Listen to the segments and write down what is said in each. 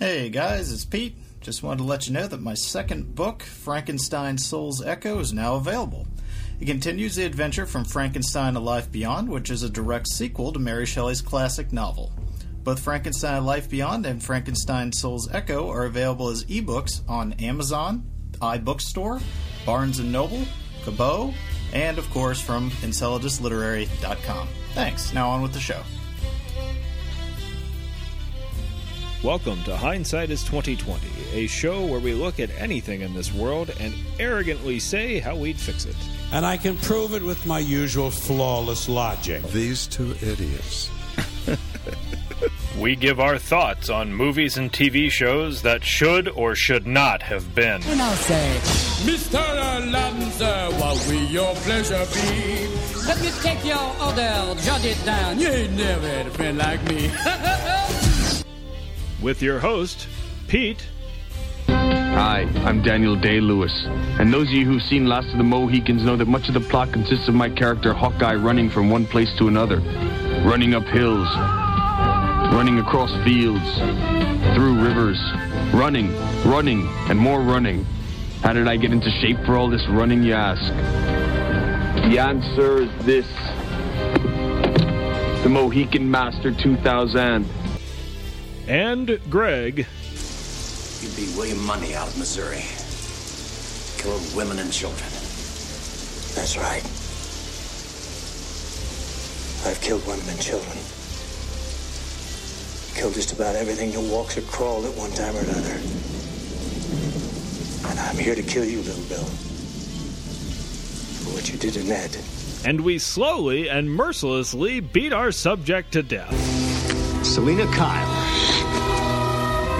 Hey guys, it's Pete. Just wanted to let you know that my second book, Frankenstein Soul's Echo, is now available. It continues the adventure from Frankenstein A Life Beyond, which is a direct sequel to Mary Shelley's classic novel. Both Frankenstein A Life Beyond and Frankenstein Soul's Echo are available as ebooks on Amazon, iBookstore, Barnes & Noble, Kobo, and of course from EnceladusLiterary.com. Thanks. Now on with the show. Welcome to Hindsight is 2020, a show where we look at anything in this world and arrogantly say how we'd fix it. And I can prove it with my usual flawless logic. These two idiots. We give our thoughts on movies and TV shows that should or should not have been. And I'll say, Mr. Aladdin, sir, what will your pleasure be? Let me take your order, jot it down. You ain't never had a friend like me. With your host, Pete. Hi, I'm Daniel Day Lewis. And those of you who've seen Last of the Mohicans know that much of the plot consists of my character Hawkeye running from one place to another, running up hills, running across fields, through rivers, running, running, and more running. How did I get into shape for all this running, you ask? The answer is this The Mohican Master 2000. And Greg. You beat William Munny out of Missouri. Killed women and children. That's right. I've killed women and children. Killed just about everything that walks or crawled at one time or another. And I'm here to kill you, little Bill. For what you did to Ned. And we slowly and mercilessly beat our subject to death. Selina Kyle.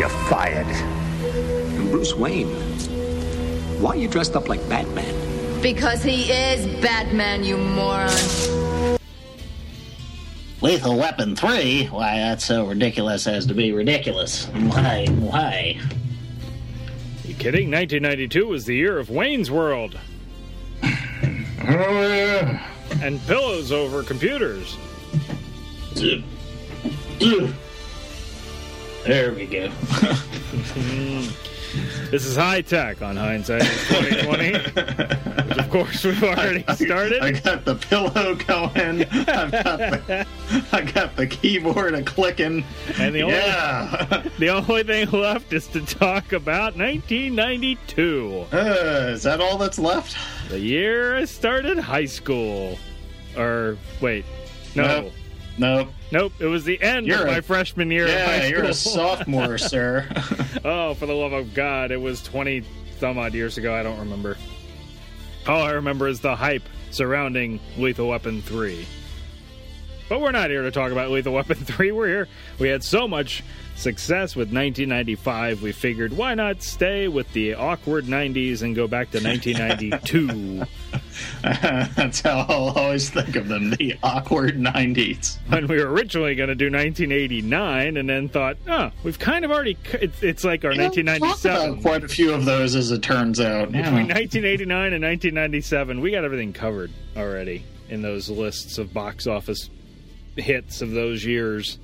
You're fired. And Bruce Wayne. Why are you dressed up like Batman? Because he is Batman, you moron. Lethal Weapon 3? Why, that's so ridiculous as to be ridiculous. Why, why? You kidding? 1992 was the year of Wayne's World. Oh, yeah. And pillows over computers. There we go. this is high tech on hindsight 2020, which of course we've already started. I, I got the pillow going. I've got the, I got the keyboard a clicking. And the only, yeah. the only thing left is to talk about 1992. Uh, is that all that's left? The year I started high school. Or wait, no. Nope. Nope. Nope, it was the end You're of a- my freshman year Yeah, you're a sophomore, sir. oh, for the love of God, it was 20 some odd years ago. I don't remember. All I remember is the hype surrounding Lethal Weapon 3. But we're not here to talk about Lethal Weapon 3. We're here. We had so much success with 1995, we figured why not stay with the awkward 90s and go back to 1992 That's how I'll always think of them the awkward 90s. when we were originally going to do 1989 and then thought, oh, we've kind of already, it's, it's like our You know, talked 1997. about quite a few of those, as it turns out. Between 1989 and 1997, we got everything covered already in those lists of box office hits of those years.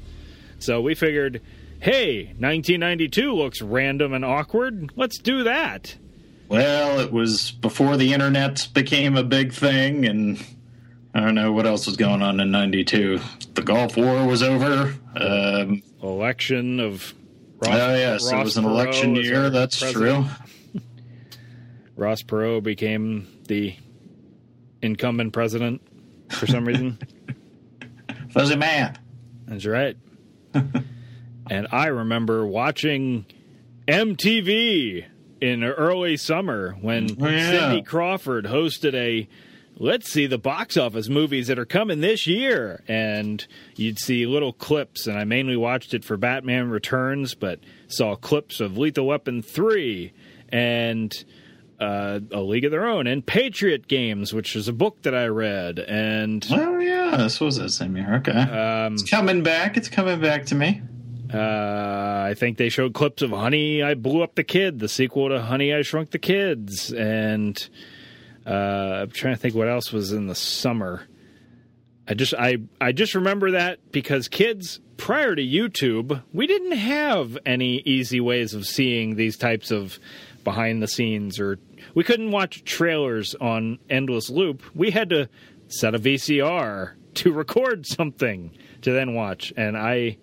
So we figured, hey, 1992 looks random and awkward. Let's do that. Well, it was before the internet became a big thing, and I don't know what else was going on in '92. The Gulf War was over. Um, Election of Ross, oh yes, it was an Perot election year. That's president. true. Ross Perot became the incumbent president for some reason. Fuzzy man. That's right. and I remember watching MTV in early summer when Oh, yeah. Cindy Crawford hosted a let's see the box office movies that are coming this year and you'd see little clips and I mainly watched it for Batman Returns but saw clips of Lethal Weapon 3 and uh, A League of Their Own and Patriot Games which is a book that I read and Oh yeah, this was that same year. Okay, um, it's coming back. It's coming back to me. Uh, I think they showed clips of Honey, I Blew Up the Kid, the sequel to Honey, I Shrunk the Kids, and uh, I'm trying to think what else was in the summer. I just I I just remember that because kids prior to YouTube, we didn't have any easy ways of seeing these types of behind the scenes or we couldn't watch trailers on endless loop. We had to set a VCR to record something to then watch and I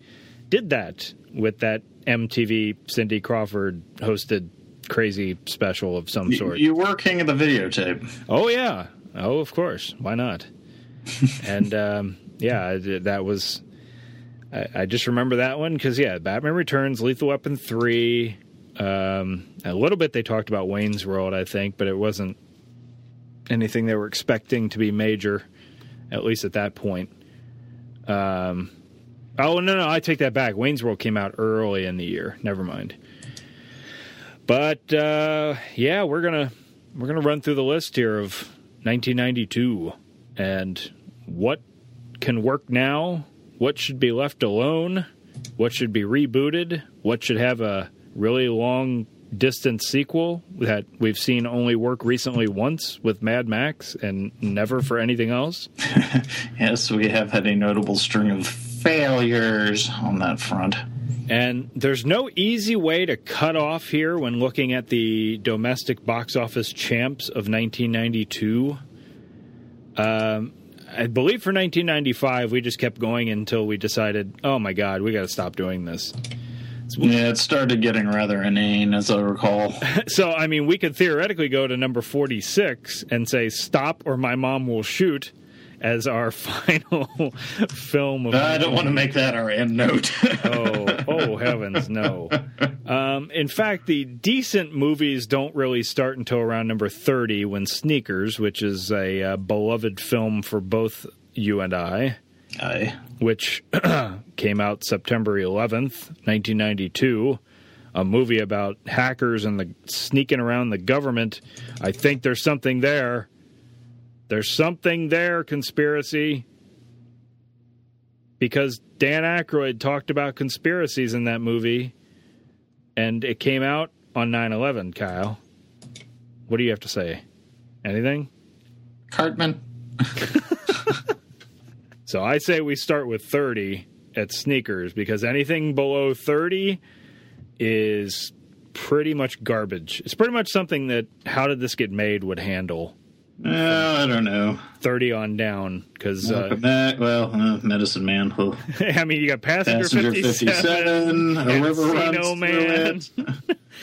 did that with that MTV Cindy Crawford hosted crazy special of some sort. You, were king of the videotape. Oh yeah. Oh, of course. Why not? and um, yeah, that was. I, I just remember that one because yeah, Batman Returns, Lethal Weapon three. Um, a little bit they talked about Wayne's World, I think, but it wasn't anything they were expecting to be major, at least at that point. Um, oh no, no, I take that back. Wayne's World came out early in the year. Never mind. But uh, yeah, we're gonna we're gonna run through the list here of 1992 and what can work now, what should be left alone, what should be rebooted, what should have a really long distance sequel that we've seen only work recently once with Mad Max and never for anything else. yes, we have had a notable string of failures on that front. And there's no easy way to cut off here when looking at the domestic box office champs of 1992. Um, I believe for 1995, we just kept going until we decided, oh my God, we got to stop doing this. Yeah, it started getting rather inane, as I recall. so, I mean, we could theoretically go to number 46 and say, stop or my mom will shoot as our final film. Of I don't want to make that our end note. oh, oh heavens, no. Um, in fact, the decent movies don't really start until around number thirty, when Sneakers, which is a uh, beloved film for both you and I, Aye. which came out September eleventh, nineteen ninety two. A movie about hackers and the sneaking around the government. I think there's something there. There's something there, conspiracy. Because Dan Aykroyd talked about conspiracies in that movie, and it came out on 9 11, Kyle. What do you have to say? Anything? Cartman. so I say we start with 30 at sneakers because anything below 30 is pretty much garbage. It's pretty much something that How Did This Get Made would handle. Uh, I don't know. 30 on down because uh, well uh, medicine man oh. i mean you got passenger, passenger 57, 57 a river runs man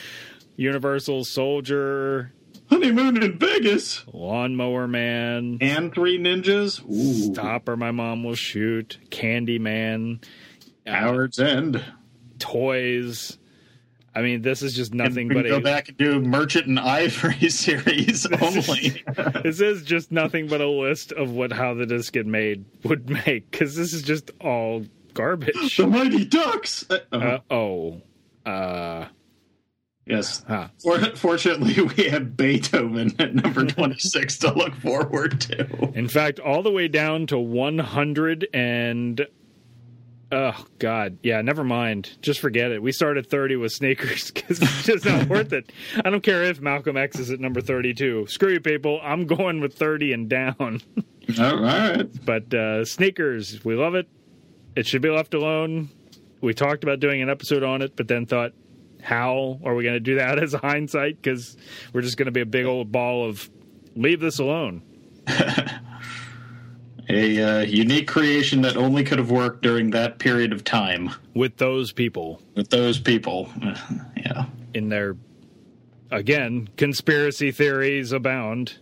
universal soldier honeymoon in vegas. Lawnmower man. And three ninjas. Ooh. stop or my mom will shoot. Candy man howard's end. Toys. I mean, this is just nothing but go a, back and do Merchant and Ivory series only. this is just nothing but a list of what how did this get made would make because this is just all garbage. The Mighty Ducks. Uh, oh, uh, yes. Huh. For, fortunately, we have Beethoven at number twenty-six to look forward to. In fact, all the way down to one hundred and Oh God, yeah. Never mind. Just forget it. We started thirty with sneakers because it's just not worth it. I don't care if Malcolm X is at number thirty-two. Screw you, people. I'm going with thirty and down. All right. But uh, sneakers, we love it. It should be left alone. We talked about doing an episode on it, but then thought, how are we going to do that as a hindsight? Because we're just going to be a big old ball of leave this alone a uh, unique creation that only could have worked during that period of time with those people. With those people, yeah. In their again, conspiracy theories abound.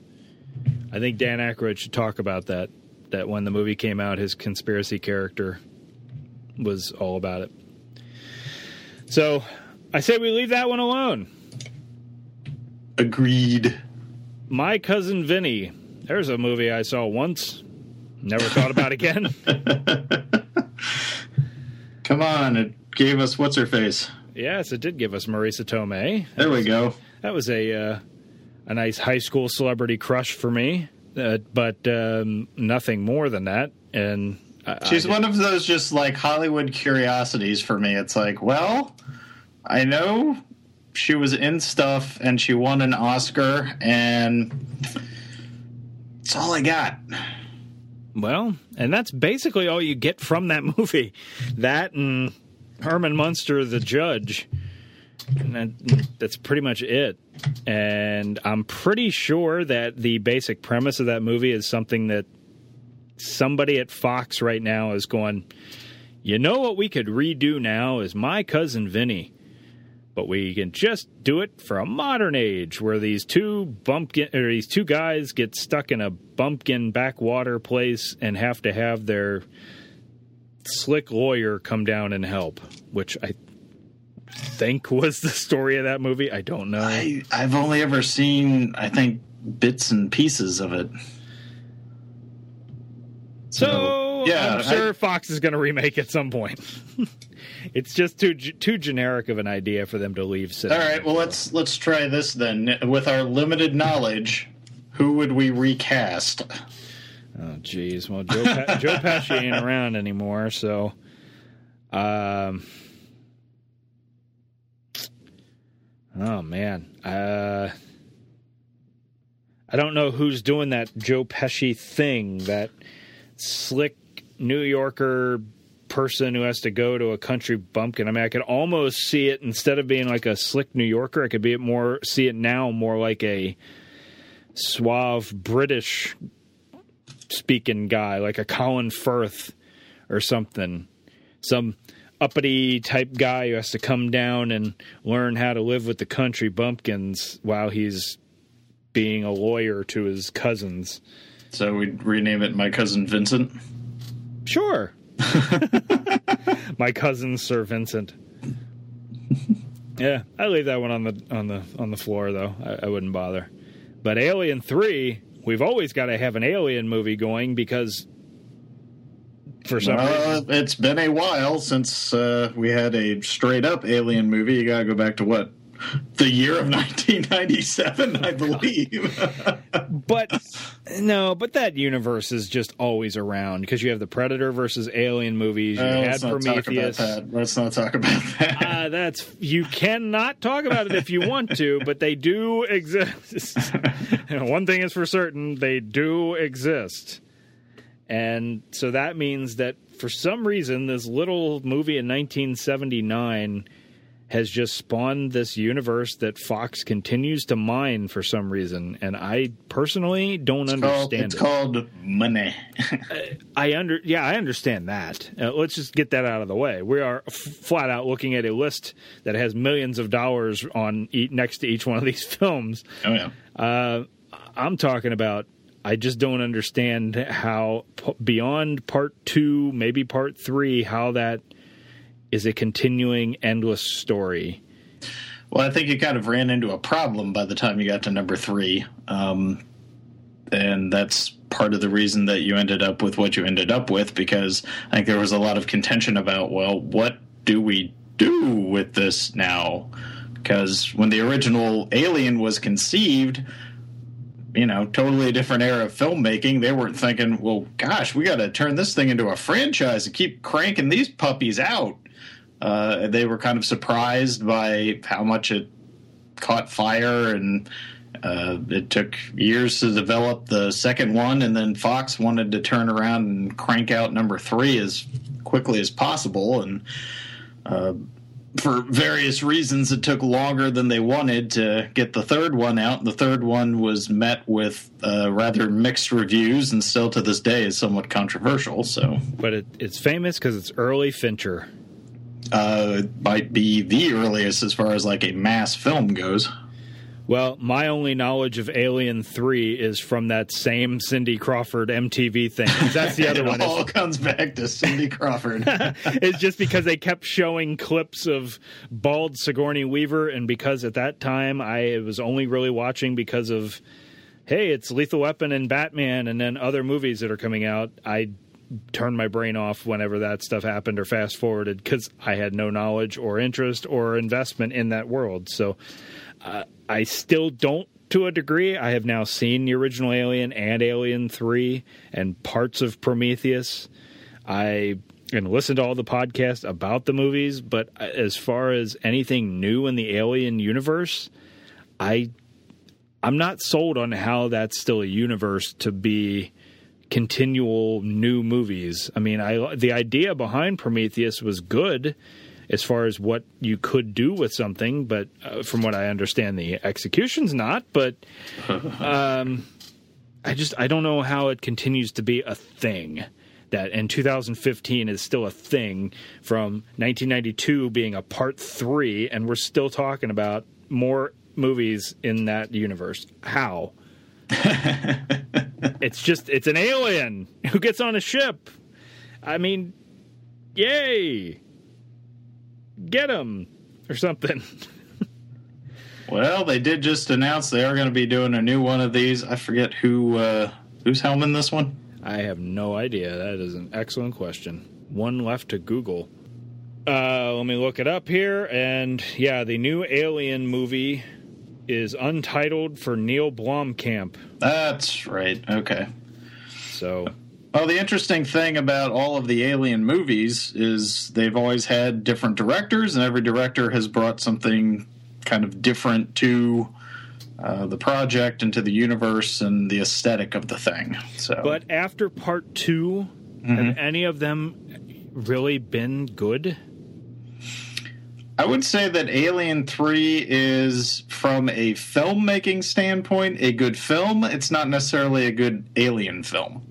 I think Dan Aykroyd should talk about that. That when the movie came out, his conspiracy character was all about it. So, I say we leave that one alone. Agreed. My cousin Vinny. There's a movie I saw once Never thought about again. Come on, it gave us what's her face. Yes, it did give us Marisa Tomei. There we go. That was a uh, a nice high school celebrity crush for me, uh, but um, nothing more than that. And I, she's I one of those just like Hollywood curiosities for me. It's like, well, I know she was in stuff and she won an Oscar, and it's all I got Well, and that's basically all you get from that movie. That and Herman Munster, the judge. And that, that's pretty much it. And I'm pretty sure that the basic premise of that movie is something that somebody at Fox right now is going, you know what we could redo now is My Cousin Vinny. But we can just do it for a modern age where these two bumpkin or these two guys get stuck in a bumpkin backwater place and have to have their slick lawyer come down and help, which I think was the story of that movie. I don't know. I, I've only ever seen, I think, bits and pieces of it. So, yeah, I'm sure I- Fox is going to remake at some point. it's just too too generic of an idea for them to leave. All right, well let's let's try this then. With our limited knowledge, who would we recast? Oh, jeez. Well, Joe pa- Joe Pesci ain't around anymore, so. Um. Oh man, uh, I don't know who's doing that Joe Pesci thing. That slick New Yorker person who has to go to a country bumpkin. I mean, I could almost see it instead of being like a slick New Yorker. I could be it more see it now more like a suave British speaking guy, like a Colin Firth or something. Some uppity type guy who has to come down and learn how to live with the country bumpkins while he's being a lawyer to his cousins. So we'd rename it My Cousin Vincent. Sure. My cousin Sir Vincent. Yeah, I leave that one on the on the on the floor though. I, I wouldn't bother. But Alien Three, we've always got to have an Alien movie going because for some reason, Uh, it's been a while since uh, we had a straight up alien movie. You gotta go back to what? The year of 1997, I believe. but no, but that universe is just always around because you have the Predator versus Alien movies. You Uh, had let's not talk about Prometheus. that. Let's not talk about that. Uh, that's you cannot talk about it if you want to, but they do exist. One thing is for certain: they do exist, and so that means that for some reason, this little movie in 1979 has just spawned this universe that Fox continues to mine for some reason, and I personally don't Called- understand it's it. called money. I under yeah, I understand that. Uh, let's just get that out of the way. We are f- flat out looking at a list that has millions of dollars on e- next to each one of these films. Oh yeah. Uh, I'm talking about. I just don't understand how p- beyond part two, maybe part three, how that is a continuing endless story. Well, I think you kind of ran into a problem by the time you got to number three. Um, and that's part of the reason that you ended up with what you ended up with because I think there was a lot of contention about, well, what do we do with this now? Because when the original Alien was conceived, you know, totally different era of filmmaking. They weren't thinking, well, gosh, we got to turn this thing into a franchise and keep cranking these puppies out. Uh, they were kind of surprised by how much it caught fire, and uh, it took years to develop the second one. And then Fox wanted to turn around and crank out number three as quickly as possible, and uh, for various reasons, it took longer than they wanted to get the third one out. The third one was met with uh, rather mixed reviews, and still to this day is somewhat controversial. So, But it, it's famous because it's early Fincher. Uh, might be the earliest as far as like a mass film goes. Well, my only knowledge of Alien 3 is from that same Cindy Crawford MTV thing. That's the other it one. It all comes back to Cindy Crawford. it's just because they kept showing clips of bald Sigourney Weaver, and because at that time I was only really watching because of, hey, it's Lethal Weapon and Batman, and then other movies that are coming out. I turned my brain off whenever that stuff happened or fast forwarded because I had no knowledge or interest or investment in that world. So uh, I still don't to a degree. I have now seen the original Alien and Alien 3 and parts of Prometheus. I and listened to all the podcasts about the movies, but as far as anything new in the Alien universe, I I'm not sold on how that's still a universe to be continual new movies. I mean, I the idea behind Prometheus was good as far as what you could do with something, but uh, from what I understand, the execution's not. But um, I just I don't know how it continues to be a thing. That in 2015 is still a thing from 1992 being a part three, and we're still talking about more movies in that universe. How? it's just it's an alien who gets on a ship. I mean, yay! Get him or something. Well, they did just announce they are going to be doing a new one of these. I forget who uh, who's helming this one. I have no idea. That is an excellent question. One left to Google. Uh, let me look it up here. And yeah, the new Alien movie is untitled for Neil Blomkamp. That's right. Okay. So. Well, the interesting thing about all of the Alien movies is they've always had different directors, and every director has brought something kind of different to uh, the project and to the universe and the aesthetic of the thing. So, but after part 2 mm-hmm. have any of them really been good? I would say that Alien 3 is, from a filmmaking standpoint, a good film. It's not necessarily a good alien film.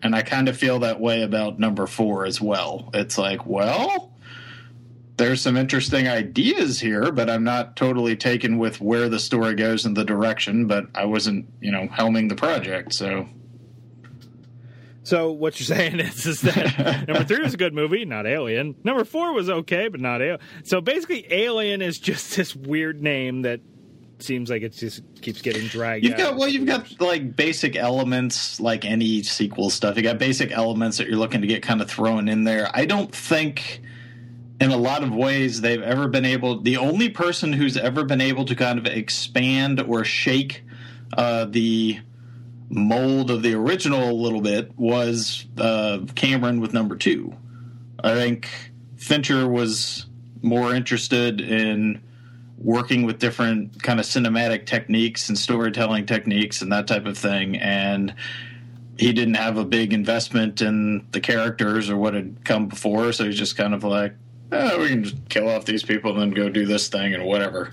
And I kind of feel that way about number 4 as well. It's like, well, there's some interesting ideas here, but I'm not totally taken with where the story goes in the direction, but I wasn't, you know, helming the project, so so what you're saying is, is that number three was a good movie, not Alien. Number four was okay, but not Alien. So basically, Alien is just this weird name that seems like it just keeps getting dragged. You've got well, you've got like basic elements, like any sequel stuff. You got basic elements that you're looking to get kind of thrown in there. I don't think. In a lot of ways, they've ever been able. The only person who's ever been able to kind of expand or shake uh, the mold of the original a little bit was uh, Cameron with number two. I think Fincher was more interested in working with different kind of cinematic techniques and storytelling techniques and that type of thing and he didn't have a big investment in the characters or what had come before so he's just kind of like oh, we can just kill off these people and then go do this thing and whatever.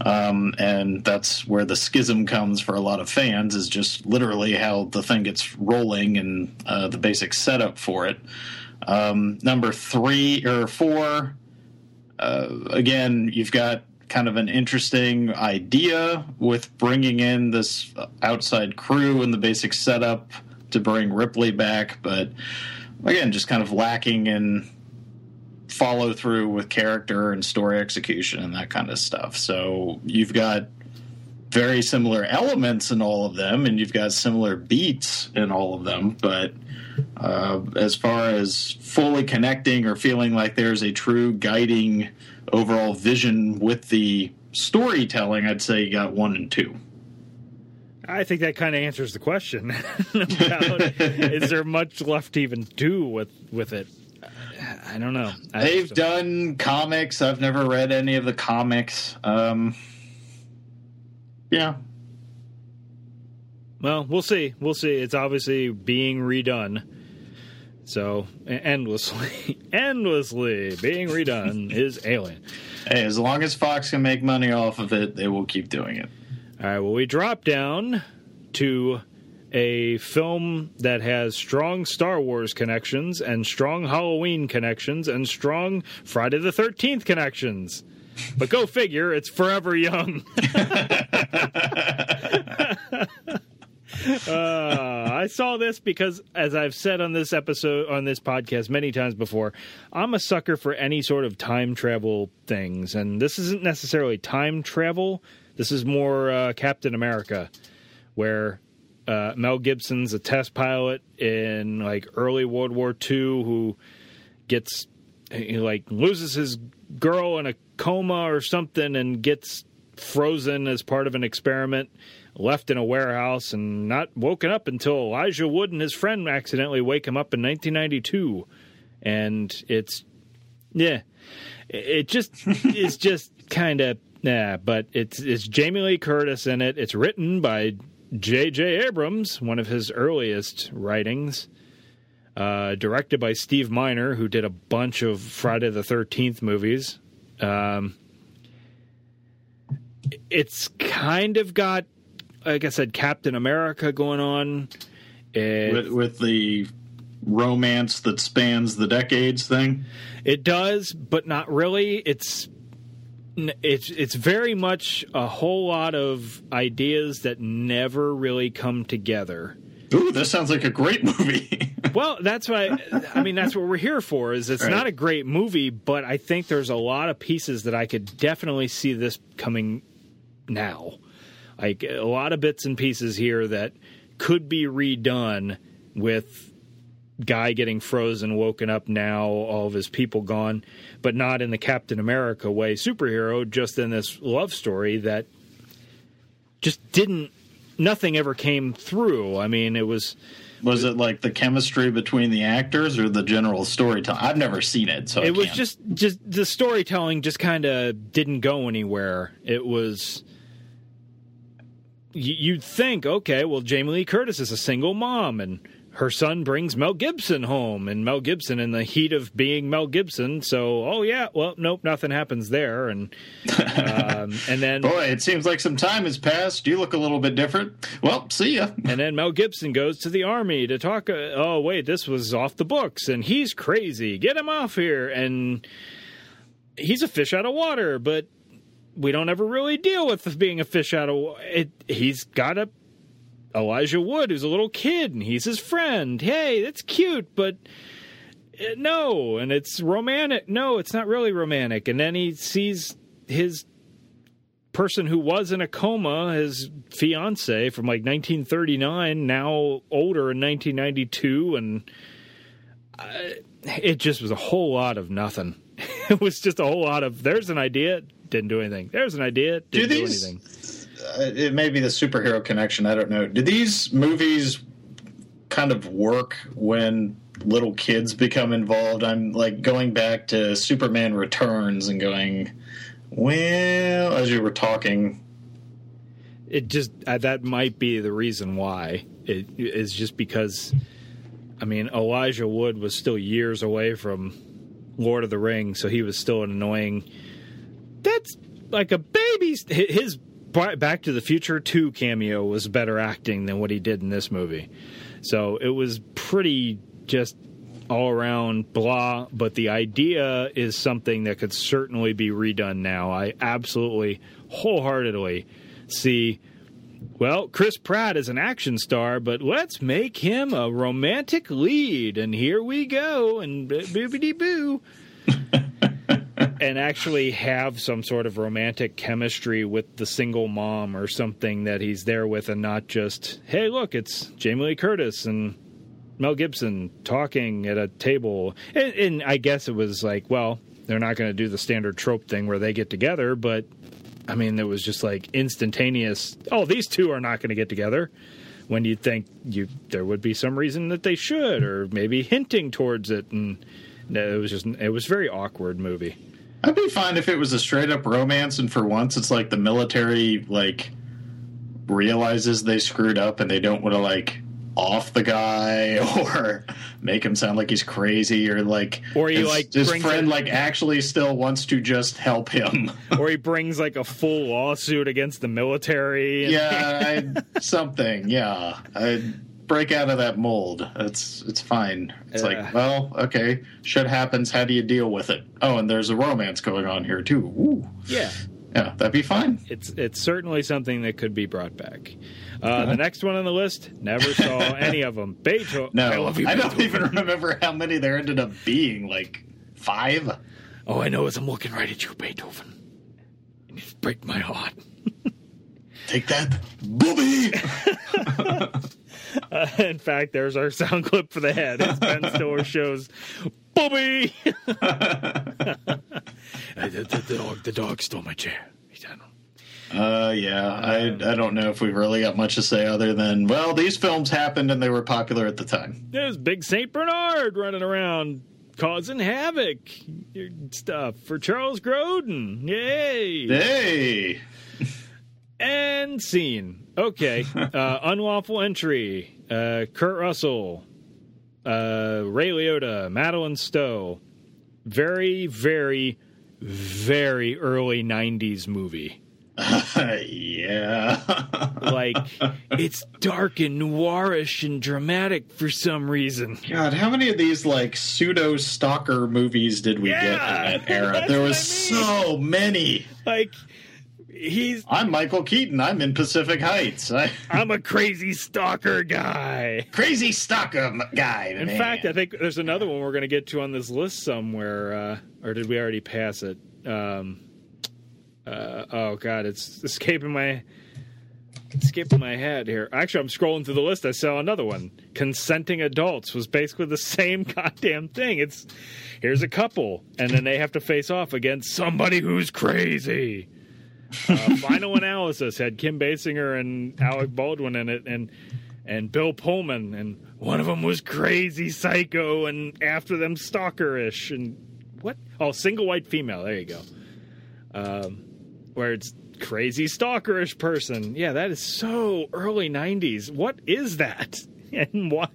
Um, and that's where the schism comes for a lot of fans is just literally how the thing gets rolling and uh, the basic setup for it. Um, number three or four, uh, again, you've got kind of an interesting idea with bringing in this outside crew and the basic setup to bring Ripley back, but again, just kind of lacking in follow through with character and story execution and that kind of stuff. So you've got very similar elements in all of them, and you've got similar beats in all of them. But uh, as far as fully connecting or feeling like there's a true guiding overall vision with the storytelling, I'd say you got one and two. I think that kind of answers the question about is there much left to even do with with it. I don't know. I They've done comics. I've never read any of the comics. Um, yeah. Well, we'll see. We'll see. It's obviously being redone. So endlessly, endlessly being redone is Alien. Hey, as long as Fox can make money off of it, they will keep doing it. All right. Well, we drop down to a film that has strong Star Wars connections and strong Halloween connections and strong Friday the 13th connections. But go figure, it's forever young. uh, I saw this because, as I've said on this episode, on this podcast many times before, I'm a sucker for any sort of time travel things. And this isn't necessarily time travel, this is more uh, Captain America, where uh, Mel Gibson's a test pilot in like early World War II who gets he like loses his girl in a coma or something and gets frozen as part of an experiment left in a warehouse and not woken up until Elijah Wood and his friend accidentally wake him up in 1992 and it's yeah it just is just kind of yeah but it's it's Jamie Lee Curtis in it. It's written by J.J. Abrams, one of his earliest writings, uh, directed by Steve Miner, who did a bunch of Friday the 13th movies. Um, it's kind of got, like I said, Captain America going on. It, with, with the romance that spans the decades thing. It does, but not really. It's it's it's very much a whole lot of ideas that never really come together. Ooh, this sounds like a great movie. well, that's why I mean that's what we're here for. Is it's right. not a great movie, but I think there's a lot of pieces that I could definitely see this coming now. Like a lot of bits and pieces here that could be redone with guy getting frozen, woken up now, all of his people gone, but not in the Captain America way superhero, just in this love story that just didn't, nothing ever came through. I mean, it was. Was it like the chemistry between the actors or the general storytelling? I've never seen it, so it was just just the storytelling just kind of didn't go anywhere. It was you'd think, okay, well, Jamie Lee Curtis is a single mom, and her son brings Mel Gibson home, and Mel Gibson in the heat of being Mel Gibson. So, oh yeah, well, nope, nothing happens there, and um, and then boy, it seems like some time has passed. You look a little bit different. Well, see ya. And then Mel Gibson goes to the army to talk. Uh, oh wait, this was off the books, and he's crazy. Get him off here, and he's a fish out of water, but. We don't ever really deal with being a fish out of it. He's got a Elijah Wood, who's a little kid, and he's his friend. Hey, that's cute, but uh, no, and it's romantic. No, it's not really romantic. And then he sees his person who was in a coma, his fiance from like 1939, now older in 1992, and uh, it just was a whole lot of nothing. it was just a whole lot of there's an idea, didn't do anything. There's an idea, didn't do, these, do anything it may be the superhero connection. I don't know. Do these movies kind of work when little kids become involved? I'm like going back to Superman Returns and going, well, as you were talking, it just uh, that might be the reason why it is just because. I mean, Elijah Wood was still years away from Lord of the Rings, so he was still an annoying. That's like a baby. His Back to the Future 2 cameo was better acting than what he did in this movie. So it was pretty just all around blah, but the idea is something that could certainly be redone now. I absolutely wholeheartedly see well, Chris Pratt is an action star, but let's make him a romantic lead. And here we go. And boobity boo. and actually have some sort of romantic chemistry with the single mom or something that he's there with, and not just, hey, look, it's Jamie Lee Curtis and Mel Gibson talking at a table. And, and I guess it was like, well, they're not going to do the standard trope thing where they get together, but I mean, it was just like instantaneous. Oh, these two are not going to get together. When you'd think you there would be some reason that they should, or maybe hinting towards it, and it was just it was very awkward movie. I'd be fine if it was a straight up romance, and for once, it's like the military like realizes they screwed up and they don't want to like off the guy or make him sound like he's crazy or like or he his, like his friend like actually still wants to just help him. Or he brings like a full lawsuit against the military yeah I, something yeah. I, break out of that mold. It's it's fine. It's uh, like, well, okay, shit happens. How do you deal with it? Oh, and there's a romance going on here too. Ooh. Yeah. Yeah, that'd be fine. It's it's certainly something that could be brought back. Uh, uh-huh. The next one on the list, never saw any of them. Beethoven. No, I, you, I don't even remember how many there ended up being. Like five. Oh, I know as I'm looking right at you, Beethoven. You break my heart. Take that, booby. Uh, in fact, there's our sound clip for the head. As Ben Stiller shows, Bobby. the, the, the, dog, the dog stole my chair. Uh, yeah, I I don't know if we've really got much to say other than well, these films happened and they were popular at the time. There's Big Saint Bernard running around causing havoc stuff for Charles Grodin. Yay! Hey. And scene. Okay. Uh, unlawful entry. Uh, Kurt Russell. Uh, Ray Liotta. Madeline Stowe. Very, very, very early 90s movie. yeah. like, it's dark and noirish and dramatic for some reason. God, how many of these, like, pseudo stalker movies did we Yeah, get in that era? There was so many. Like, he's. I'm Michael Keaton. I'm in Pacific Heights. I, I'm a crazy stalker guy. crazy stalker guy. In man. fact, I think there's another one we're going to get to on this list somewhere, uh, or did we already pass it? Um, uh, oh God, it's escaping my escaping my head here. Actually, I'm scrolling through the list. I saw another one. Consenting adults was basically the same goddamn thing. It's here's a couple, and then they have to face off against somebody who's crazy. Uh, Final analysis had Kim Basinger and Alec Baldwin in it, and and Bill Pullman, and one of them was crazy psycho, and after them stalkerish, and what? Oh, single white female. There you go. Um, where it's crazy stalkerish person. Yeah, that is so early '90s. What is that? And why?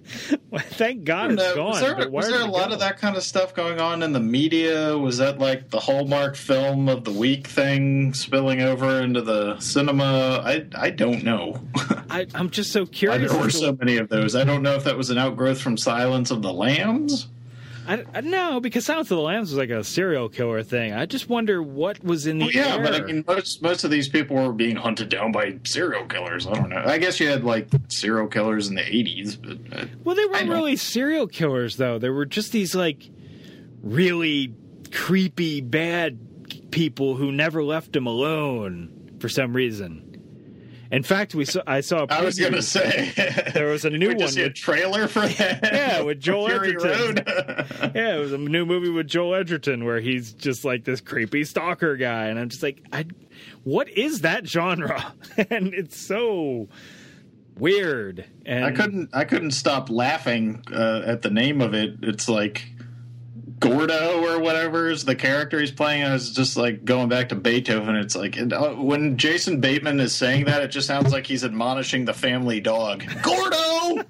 Thank God it's uh, No, gone. was there, was there a lot go? of that kind of stuff going on in the media? Was that like the Hallmark film of the week thing spilling over into the cinema? I I don't know. I, I'm just so I, curious. there were so many of those. I don't know if that was an outgrowth from Silence of the Lambs. I, I no, because Silence of the Lambs was like a serial killer thing. I just wonder what was in the Well, yeah, air. but I mean, most most of these people were being hunted down by serial killers. I don't know. I guess you had like serial killers in the eighties, but uh, Well, they weren't really serial killers, though. They were just these like really creepy, bad people who never left him alone for some reason. In fact, we saw. I saw. a I was gonna say there was a new we one. see a trailer for that. yeah, with Joel Fury Edgerton. Yeah, it was a new movie with Joel Edgerton where he's just like this creepy stalker guy, and I'm just like, I, what is that genre? and it's so weird. And I couldn't I couldn't stop laughing uh, at the name of it. It's like Gordo or whatever is the character he's playing. I was just like going back to Beethoven. It's like uh, when Jason Bateman is saying that, it just sounds like he's admonishing the family dog. Gordo,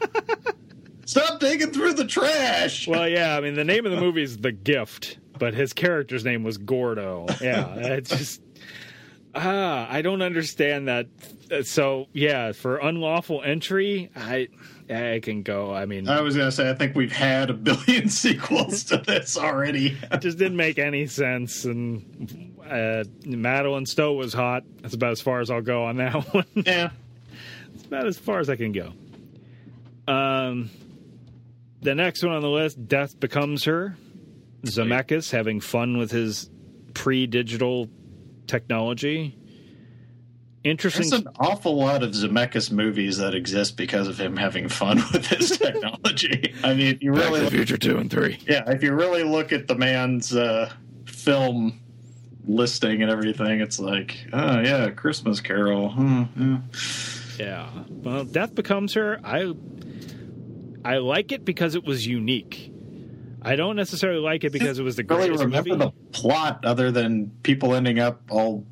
stop digging through the trash. Well, yeah, I mean, the name of the movie is The Gift, but his character's name was Gordo. Yeah, it's just. Ah, I don't understand that. Uh, So, yeah, for unlawful entry, I I can go. I mean, I was gonna say I think we've had a billion sequels to this already. it just didn't make any sense. And uh, Madeline Stowe was hot. That's about as far as I'll go on that one. yeah, it's about as far as I can go. Um, the next one on the list, Death Becomes Her. Zemeckis having fun with his pre-digital technology. Interesting. There's an awful lot of Zemeckis movies that exist because of him having fun with his technology. I mean, if you Back really to the look, Future two and three. yeah, if you really look at the man's uh, film listing and everything, it's like, oh yeah, Christmas Carol. Hmm, yeah. Yeah. Well, Death Becomes Her. I I like it because it was unique. I don't necessarily like it because it was the Really remember movie. the plot other than people ending up all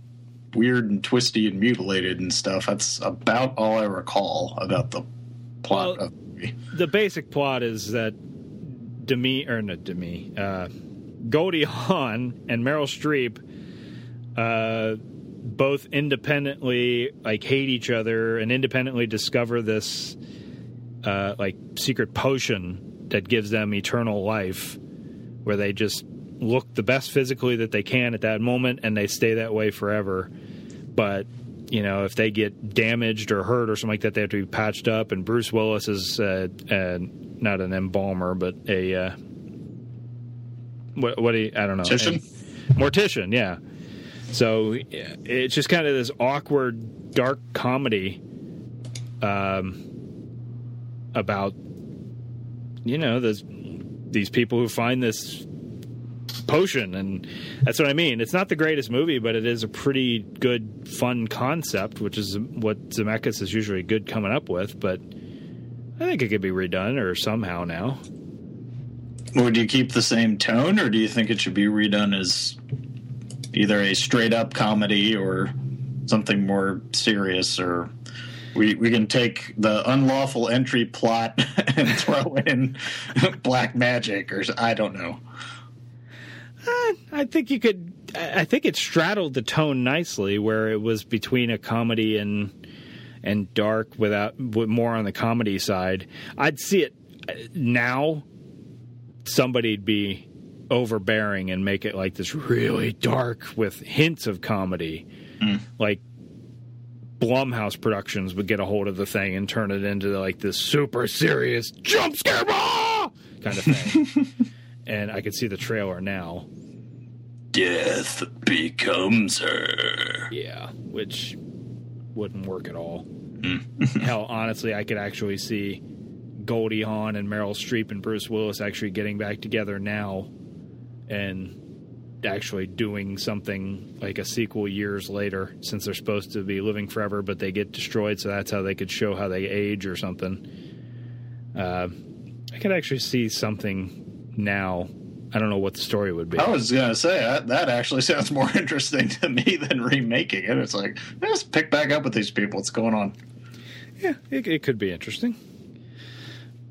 weird and twisty and mutilated and stuff. That's about all I recall about the plot Well, of the movie. the basic plot is that Demi or not Demi, uh, Goldie Hawn and Meryl Streep, uh, both independently like hate each other and independently discover this uh, like secret potion that gives them eternal life, where they just look the best physically that they can at that moment and they stay that way forever. But you know, if they get damaged or hurt or something like that, they have to be patched up. And Bruce Willis is uh, uh, not an embalmer, but a uh, what? What do you, I don't know. Mortician? Mortician, yeah. So it's just kind of this awkward, dark comedy um, about you know those these people who find this potion and that's what i mean it's not the greatest movie but it is a pretty good fun concept which is what zemeckis is usually good coming up with but i think it could be redone or somehow now Would you keep the same tone, or do you think it should be redone as either a straight up comedy or something more serious, or we we can take the unlawful entry plot and throw in black magic, or I don't know. I think you could. I think it straddled the tone nicely, where it was between a comedy and and dark, without with more on the comedy side. I'd see it uh, now. Somebody'd be overbearing and make it like this really dark with hints of comedy, mm. like Blumhouse Productions would get a hold of the thing and turn it into like this super serious jump scare ball kind of thing. And I could see the trailer now. Death becomes her. Yeah, which wouldn't work at all. Mm. Hell, honestly, I could actually see Goldie Hawn and Meryl Streep and Bruce Willis actually getting back together now and actually doing something like a sequel years later since they're supposed to be living forever but they get destroyed so that's how they could show how they age or something uh, i could actually see something now i don't know what the story would be i was gonna say that, that actually sounds more interesting to me than remaking it it's like let's pick back up with these people what's going on yeah it, it could be interesting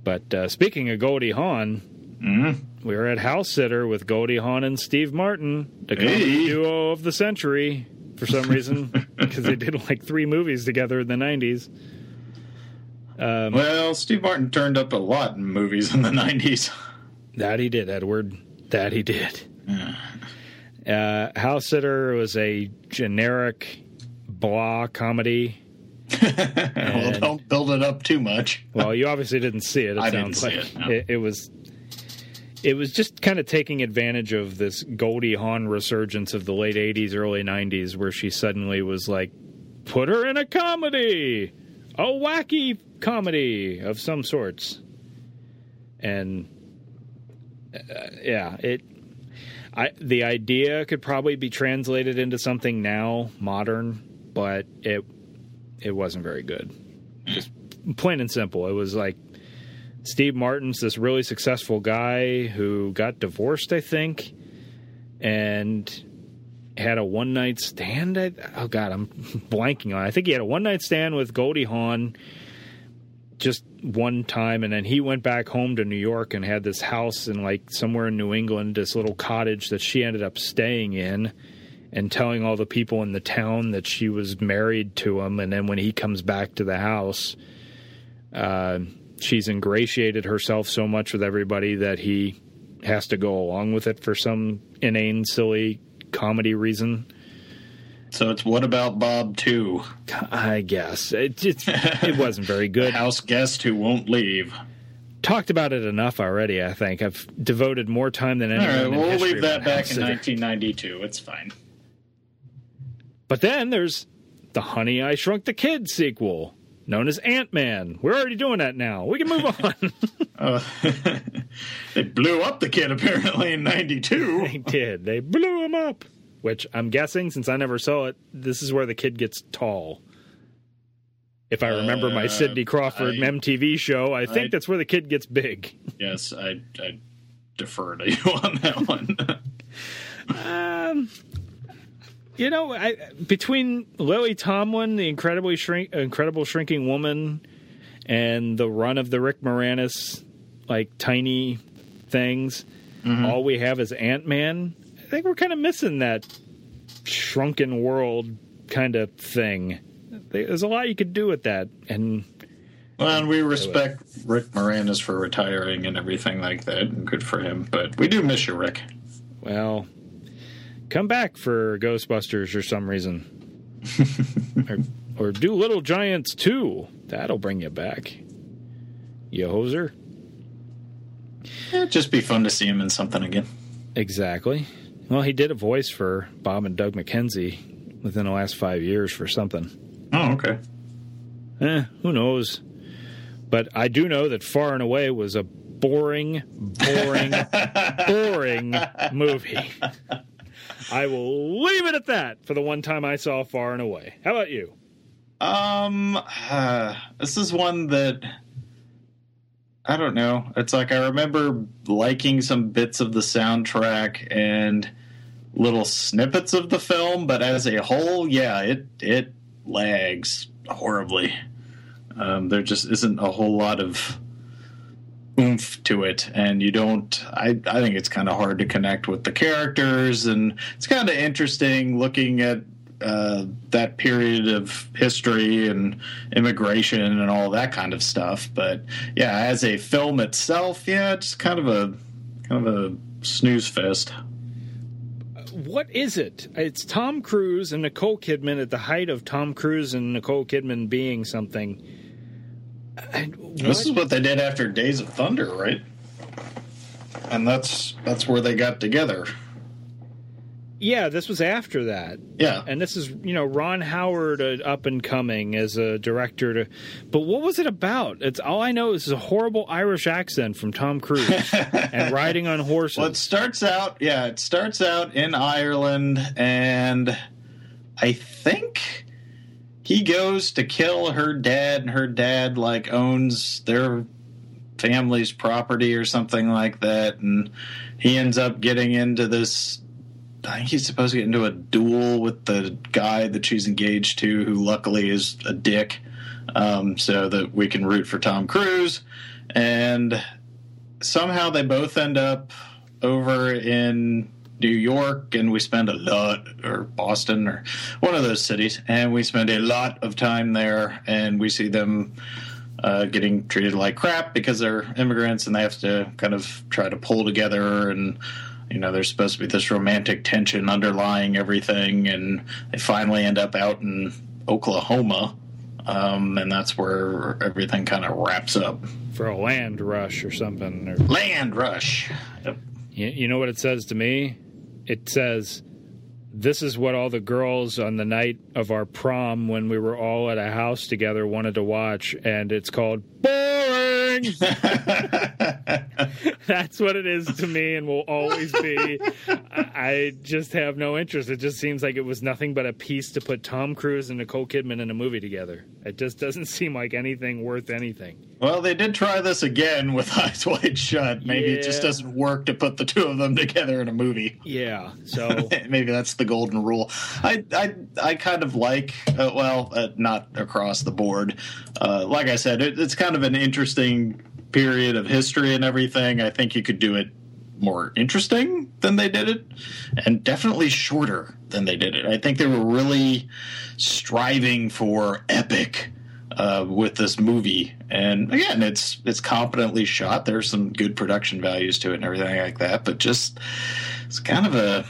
but uh, speaking of goldie hawn Mm-hmm. We were at House Sitter with Goldie Hawn and Steve Martin, the hey. duo of the century, for some reason, because they did like three movies together in the 90s. Um, well, Steve Martin turned up a lot in movies in the 90s. That he did, Edward. That he did. Uh, House Sitter was a generic blah comedy. well, don't build it up too much. well, you obviously didn't see it. it I sounds didn't like see it, no. it, it was it was just kind of taking advantage of this Goldie Hawn resurgence of the late 80s, early 90s, where she suddenly was like, put her in a comedy, a wacky comedy of some sorts. And Uh, yeah, it. I, the idea could probably be translated into something now modern, but it it wasn't very good. Just plain and simple. It was like Steve Martin's this really successful guy who got divorced, I think, and had a one night stand. I, oh God, I'm blanking on. It. I think he had a one night stand with Goldie Hawn just one time, and then he went back home to New York and had this house in like somewhere in New England, this little cottage that she ended up staying in. And telling all the people in the town that she was married to him, and then when he comes back to the house, uh, she's ingratiated herself so much with everybody that he has to go along with it for some inane, silly comedy reason. So it's what about Bob too? I guess it it, it wasn't very good. house guest who won't leave. Talked about it enough already. I think I've devoted more time than anyone. All right, we'll leave that back in 1992. It's fine. But then there's the Honey I Shrunk the Kid sequel known as Ant Man. We're already doing that now. We can move on. uh, they blew up the kid apparently in '92. They did. They blew him up. Which I'm guessing, since I never saw it, this is where the kid gets tall. If I remember uh, my Cindy Crawford I, MTV show, I think I, that's where the kid gets big. Yes, I, I defer to you on that one. um, you know, I, between Lily Tomlin, the incredibly shrink, incredible shrinking woman, and the run of the Rick Moranis, like tiny things, mm-hmm. all we have is Ant Man. I think we're kind of missing that shrunken world kind of thing. There's a lot you could do with that, and well, and we respect Rick Moranis for retiring and everything like that, and good for him. But we do miss you, Rick. Well, come back for Ghostbusters for some reason. or, or do Little Giants too. That'll bring you back. You hoser. It'd just be fun to see him in something again. Exactly. Well, he did a voice for Bob and Doug McKenzie within the last five years for something. Oh, okay. Eh, who knows? But I do know that Far and Away was a boring, boring, boring movie. I will leave it at that for the one time I saw Far and Away. How about you? Um, uh, this is one that I don't know. It's like I remember liking some bits of the soundtrack and little snippets of the film, but as a whole, yeah, it it lags horribly. Um, there just isn't a whole lot of oomph to it, and you don't. I I think it's kind of hard to connect with the characters, and it's kind of interesting looking at uh, that period of history and immigration and all that kind of stuff. But yeah, as a film itself, yeah, it's kind of a kind of a snooze fest. What is it? It's Tom Cruise and Nicole Kidman at the height of Tom Cruise and Nicole Kidman being something. This is what they did after Days of Thunder, right? And that's that's where they got together. Yeah, this was after that. Yeah, and this is you know Ron Howard uh, up and coming as a director. To, but what was it about? It's all I know is a horrible Irish accent from Tom Cruise and riding on horses. Well, it starts out. Yeah, it starts out in Ireland, and I think he goes to kill her dad, and her dad like owns their family's property or something like that, and he ends up getting into this I think he's supposed to get into a duel with the guy that she's engaged to, who luckily is a dick, um, so that we can root for Tom Cruise. And somehow they both end up over in New York, and we spend a lot, or Boston, or one of those cities, and we spend a lot of time there, and we see them. Uh, getting treated like crap because they're immigrants and they have to kind of try to pull together and you know there's supposed to be this romantic tension underlying everything and they finally end up out in oklahoma um, and that's where everything kind of wraps up. For a land rush or something or... land rush. Yep. you, you know what it says to me? It says this is what all the girls on the night of our prom when we were all at a house together wanted to watch and it's called boring. That's what it is to me and will always be. I just have no interest. It just seems like it was nothing but a piece to put tom cruise and nicole kidman in a movie together. It just doesn't seem like anything worth anything. Well they did try this again with eyes wide shut. Maybe yeah. it just doesn't work to put the two of them together in a movie. Yeah so maybe that's the golden rule. I I I kind of like uh, well, uh, not across the board. Uh, like I said, it, it's kind of an interesting period of history and everything. I think you could do it more interesting than they did it, and definitely shorter than they did it. I think they were really striving for epic. Uh, with this movie, and again, it's it's competently shot. There's some good production values to it and everything like that, but just it's kind of a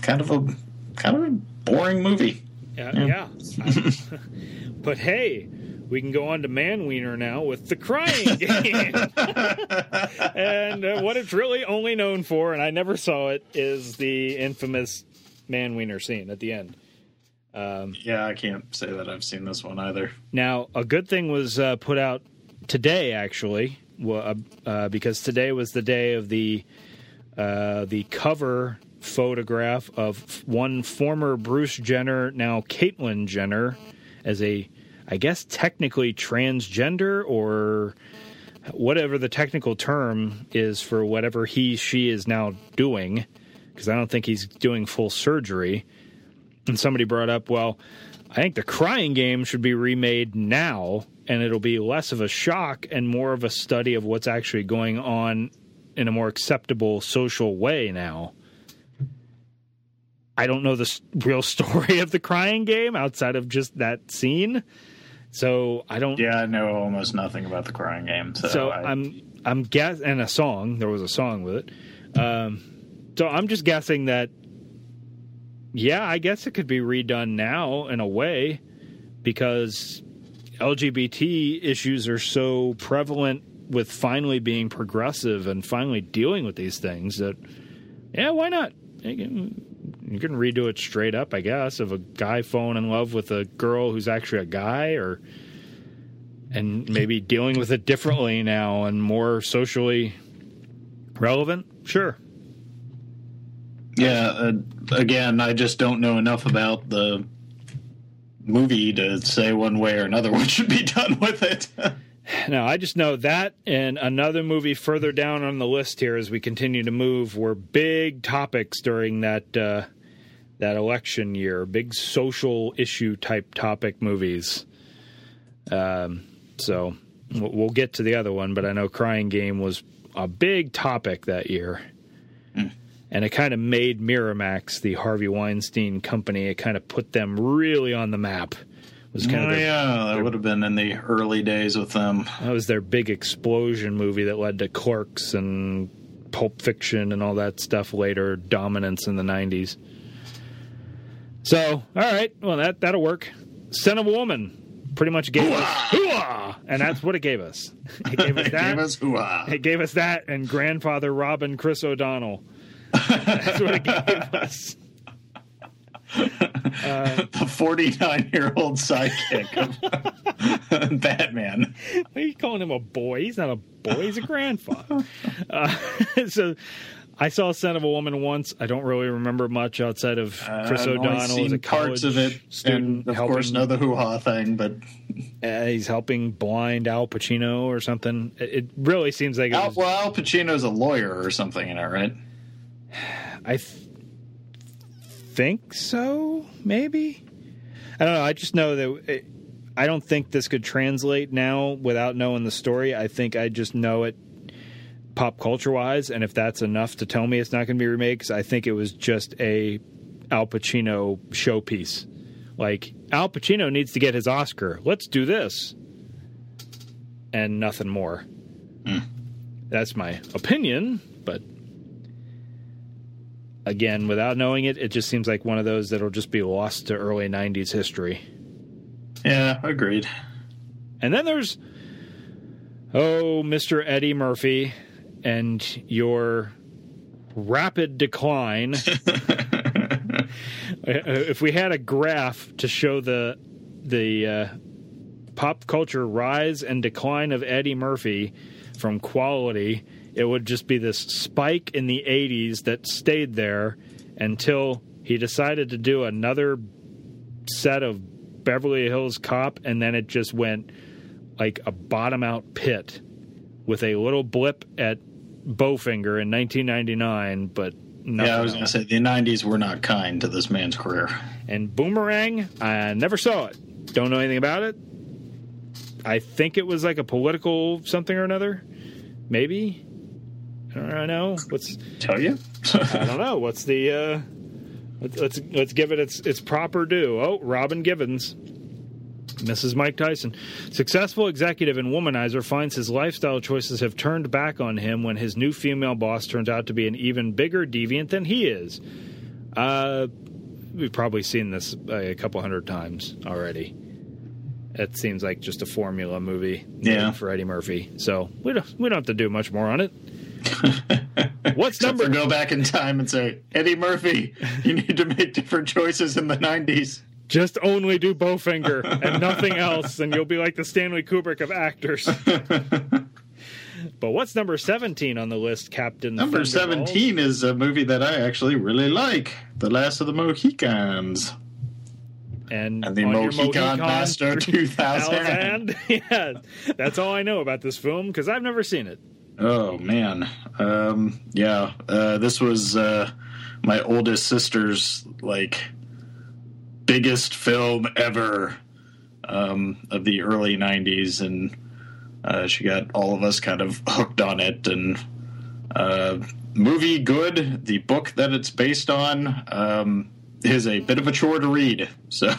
kind of a kind of a boring movie. Yeah, yeah. yeah. but hey, we can go on to Man Wiener now with the crying game. and uh, what it's really only known for, and I never saw it, is the infamous Man Wiener scene at the end. Um, yeah, I can't say that I've seen this one either. Now, a good thing was uh, put out today, actually, uh, uh, because today was the day of the uh, the cover photograph of one former Bruce Jenner, now Caitlyn Jenner, as a, I guess, technically transgender or whatever the technical term is for whatever he, she is now doing, because I don't think he's doing full surgery. And somebody brought up, well, I think the crying game should be remade now, and it'll be less of a shock and more of a study of what's actually going on in a more acceptable social way now. I don't know the real story of the crying game outside of just that scene. So I don't. Yeah, I know almost nothing about the crying game. So, so I, am I'm guess and a song. There was a song with it. Um, so I'm just guessing that. Yeah, I guess it could be redone now in a way, because LGBT issues are so prevalent with finally being progressive and finally dealing with these things that. Yeah, why not? You can redo it straight up, I guess, of a guy falling in love with a girl who's actually a guy, or and maybe dealing with it differently now and more socially relevant. Sure. Yeah. Uh, again, I just don't know enough about the movie to say one way or another what should be done with it. no, I just know that and another movie further down on the list here as we continue to move were big topics during that uh, that election year, big social issue type topic movies. Um, so we'll get to the other one, but I know Crying Game was a big topic that year. And it kind of made Miramax, the Harvey Weinstein company, it kind of put them really on the map. It was kind oh, of their, yeah, that would have been in the early days with them. that was their big explosion movie that led to Clerks and Pulp Fiction and all that stuff later, dominance in the 90s. So, all right, well that that'll work. Scent of a Woman pretty much gave us hooah, and that's what it gave us. It gave us It gave us hooah. It gave us that and grandfather Robin Chris O'Donnell. That's what it gave us. the 49 year old sidekick of Batman. Are you calling him a boy? He's not a boy. He's a grandfather. Uh, so I saw Scent of a Woman once. I don't really remember much outside of Chris I've O'Donnell as a parts of it, student. and of helping, course know the hoo ha thing. But uh, he's helping blind Al Pacino or something. It, it really seems like Al, was, well, Al Pacino's a lawyer or something in it, right? I th- think so. Maybe I don't know. I just know that it, I don't think this could translate now without knowing the story. I think I just know it pop culture wise, and if that's enough to tell me it's not going to be remakes, I think it was just a Al Pacino showpiece. Like Al Pacino needs to get his Oscar. Let's do this, and nothing more. Hmm. That's my opinion, but again, without knowing it, it just seems like one of those that'll just be lost to early '90s history. Yeah, agreed. And then there's oh, Mr. Eddie Murphy and your rapid decline. if we had a graph to show the the uh, pop culture rise and decline of Eddie Murphy from quality, it would just be this spike in the 80s that stayed there until he decided to do another set of Beverly Hills Cop, and then it just went like a bottom out pit with a little blip at Bowfinger in 1999, but nothing yeah, I was going to say the '90s were not kind to this man's career. And Boomerang, I never saw it. Don't know anything about it. I think it was like a political something or another. Maybe. I don't know. What's tell you? I don't know. What's the uh let's let's, let's give it its its proper due. Oh, Robin Givens. Mrs. Mike Tyson. Successful executive and womanizer finds his lifestyle choices have turned back on him when his new female boss turns out to be an even bigger deviant than he is. Uh, we've probably seen this uh, a couple hundred times already. It seems like just a formula movie Yeah. for Eddie Murphy. So we don't we don't have to do much more on it. What's number? go back in time and say, Eddie Murphy, you need to make different choices in the '90s. Just only do Bowfinger and nothing else, and you'll be like the Stanley Kubrick of actors. but what's number 17 on the list, Captain? Number 17 is a movie that I actually really like The Last of the Mohicans. And, And the your Mohican Master 2000. 2000. yeah, that's all I know about this film because I've never seen it. Oh, man. Um, yeah, uh, this was uh, my oldest sister's, like, biggest film ever um, of the early 90s. And uh, she got all of us kind of hooked on it. And uh, movie good. The book that it's based on um, is a bit of a chore to read. So.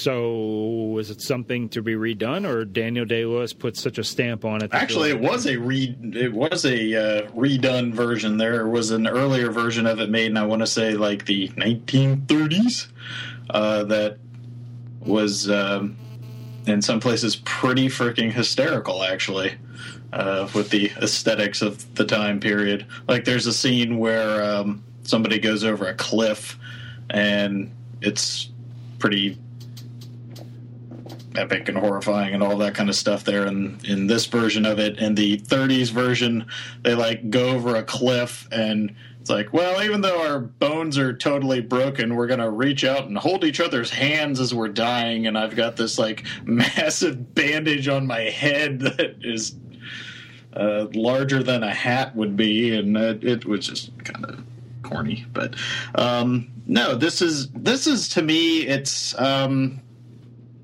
So, is it something to be redone, or Daniel Day Lewis put such a stamp on it? Actually, it was a re it was a uh, redone version. There was an earlier version of it made, and I want to say like the 1930s. Uh, that was um, in some places pretty freaking hysterical, actually, uh, with the aesthetics of the time period. Like, there's a scene where um, somebody goes over a cliff, and it's pretty epic and horrifying and all that kind of stuff there in in this version of it. In the 30s version they like go over a cliff and it's like well even though our bones are totally broken we're gonna reach out and hold each other's hands as we're dying. And i've got this like massive bandage on my head that is uh, larger than a hat would be. And it, it was just kind of corny. But um, no, this is this is to me, it's um,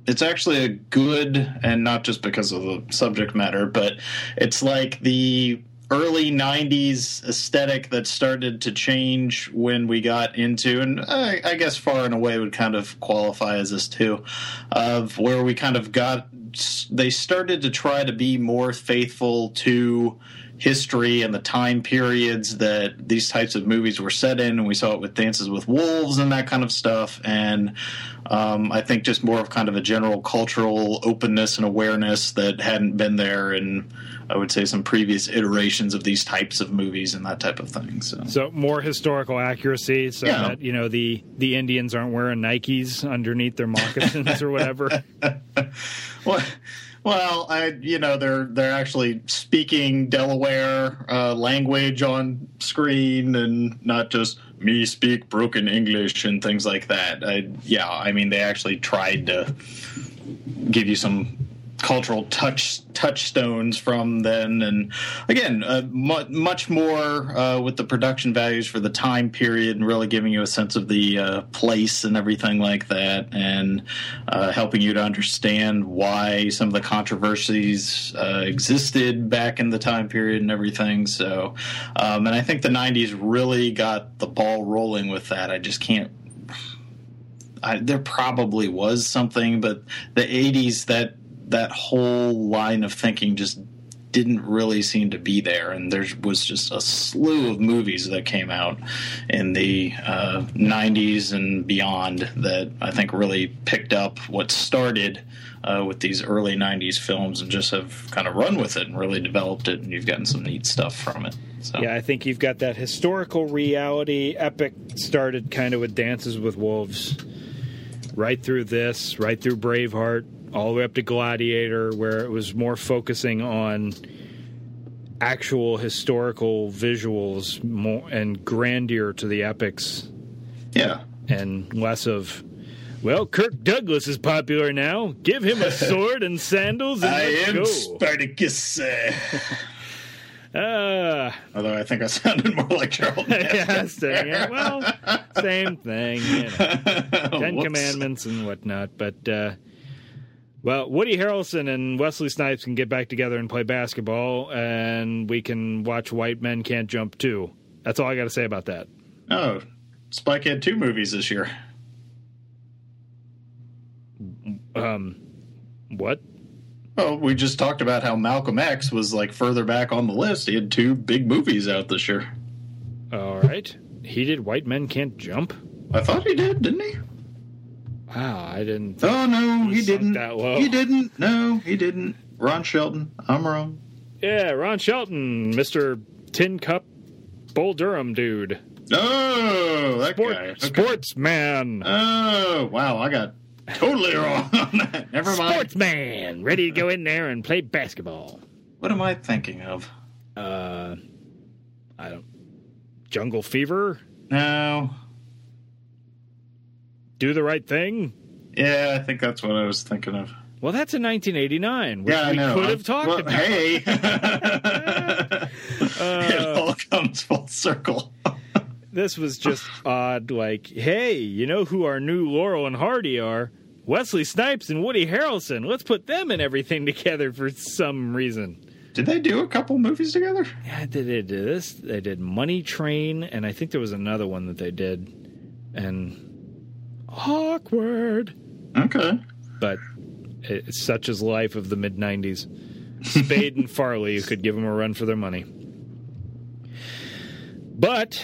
it's actually a good, and not just because of the subject matter, but it's like the early 90s aesthetic that started to change when we got into and I, I, guess far and away would kind of qualify as this too of where we kind of got they started to try to be more faithful to history and the time periods that these types of movies were set in and we saw it with dances with wolves and that kind of stuff and um, i think just more of kind of a general cultural openness and awareness that hadn't been there in I would say some previous iterations of these types of movies and that type of thing. So, so more historical accuracy, so yeah. that you know the the Indians aren't wearing Nikes underneath their moccasins or whatever. well, well, I you know they're they're actually speaking Delaware uh, language on screen and not just me speak broken English and things like that. I, yeah, I mean they actually tried to give you some cultural touch touchstones from then. And again uh, mu- much more uh, with the production values for the time period and really giving you a sense of the uh, place and everything like that and uh, helping you to understand why some of the controversies uh, existed back in the time period and everything. So um, and I think the 90s really got the ball rolling with that. I just can't I, there probably was something, but the 80s that that whole line of thinking just didn't really seem to be there, and there was just a slew of movies that came out in the uh, '90s and beyond that I think really picked up what started uh, with these early '90s films and just have kind of run with it and really developed it, and you've gotten some neat stuff from it. So. Yeah, I think you've got that historical reality epic started kind of with Dances with Wolves, right through this, right through Braveheart, all the way up to Gladiator, where it was more focusing on actual historical visuals more and grandeur to the epics. Yeah. And less of well, Kirk Douglas is popular now. Give him a sword and sandals and I am go. Spartacus. Uh, Although I think I sounded more like Charles. yeah, same, yeah, well, same thing. You know. Ten Commandments and whatnot. But uh, well, Woody Harrelson and Wesley Snipes can get back together and play basketball, and we can watch White Men Can't Jump too. That's all I got to say about that. Oh, Spike had two movies this year. Um, what? Well, we just talked about how Malcolm X was like further back on the list. He had two big movies out this year. All right. He did White Men Can't Jump? I thought he did, didn't he? Wow, I didn't. Oh no, he, he didn't. He didn't. No, he didn't. Ron Shelton. I'm wrong. Yeah, Ron Shelton, Mister Tin Cup Bull Durham dude. Oh, that Sport, guy. Okay. Sportsman. Oh, wow, I got totally wrong on that. Never mind. Sportsman, ready to go in there and play basketball. What am I thinking of? Uh, I don't. Jungle Fever. No. Do the right thing. Yeah, I think that's what I was thinking of. Well, that's in 1989, which Yeah, I we could have talked Well, about. hey. it uh, all comes full circle. This was just odd. Like, hey, you know who our new Laurel and Hardy are? Wesley Snipes and Woody Harrelson. Let's put them and everything together for some reason. Did they do a couple movies together? Yeah, they did this. They did Money Train, and I think there was another one that they did. And awkward. Okay. But it's such as life of the mid 90s. Spade and Farley could give them a run for their money. But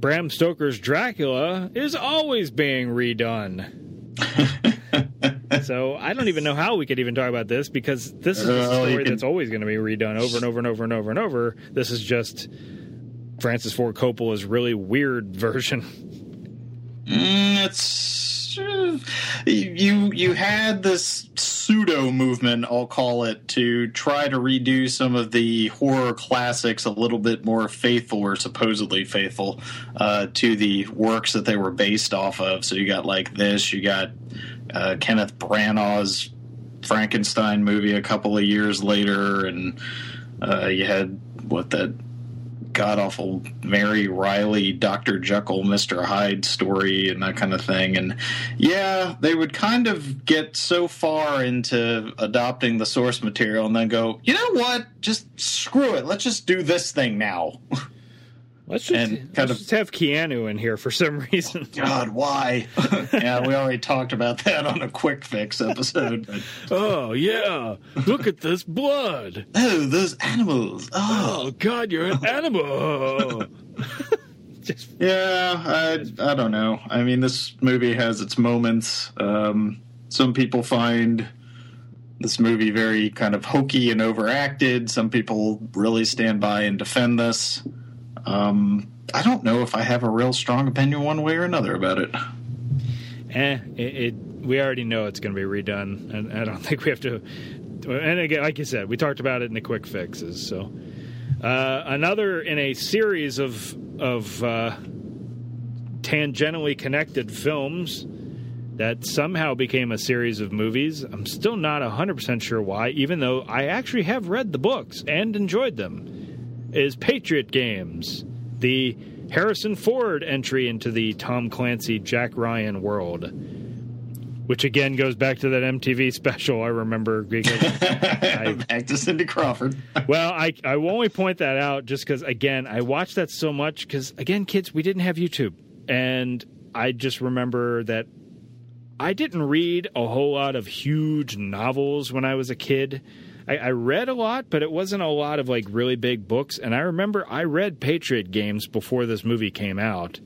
Bram Stoker's Dracula is always being redone. so I don't even know how we could even talk about this because this is a story can- that's always going to be redone over and over and over and over and over. This is just Francis Ford Coppola's really weird version. Mm, it's uh, you. You had this pseudo movement, I'll call it, to try to redo some of the horror classics a little bit more faithful, or supposedly faithful, uh, to the works that they were based off of. So you got like this. You got uh, Kenneth Branagh's Frankenstein movie a couple of years later, and uh, you had what that god awful Mary Reilly, Dr. Jekyll, Mr. Hyde story and that kind of thing. And yeah, they would kind of get so far into adopting the source material and then go, you know what? Just screw it. Let's just do this thing now. Let's just, and kind let's of, just have Keanu in here for some reason. God, why? yeah, we already talked about that on a quick fix episode. But... Oh yeah, look at this blood. Oh, those animals. Oh, oh God, you're an animal. just... Yeah, I I don't know. I mean, this movie has its moments. Um, some people find this movie very kind of hokey and overacted. Some people really stand by and defend this. Um, I don't know if I have a real strong opinion one way or another about it. Eh, it, it we already know it's going to be redone, and I don't think we have to. And again, like you said, we talked about it in the quick fixes. So uh, another in a series of of uh, tangentially connected films that somehow became a series of movies. I'm still not 100% sure why, even though I actually have read the books and enjoyed them is Patriot Games, the Harrison Ford entry into the Tom Clancy Jack Ryan world. Which again goes back to that MTV special I remember I, back to Cindy Crawford. well, I I will only point that out just because again I watched that so much because again kids we didn't have YouTube and I just remember that I didn't read a whole lot of huge novels when I was a kid. I, I, read a lot, but it wasn't a lot of like really big books. And I remember I read Patriot Games before this movie came out,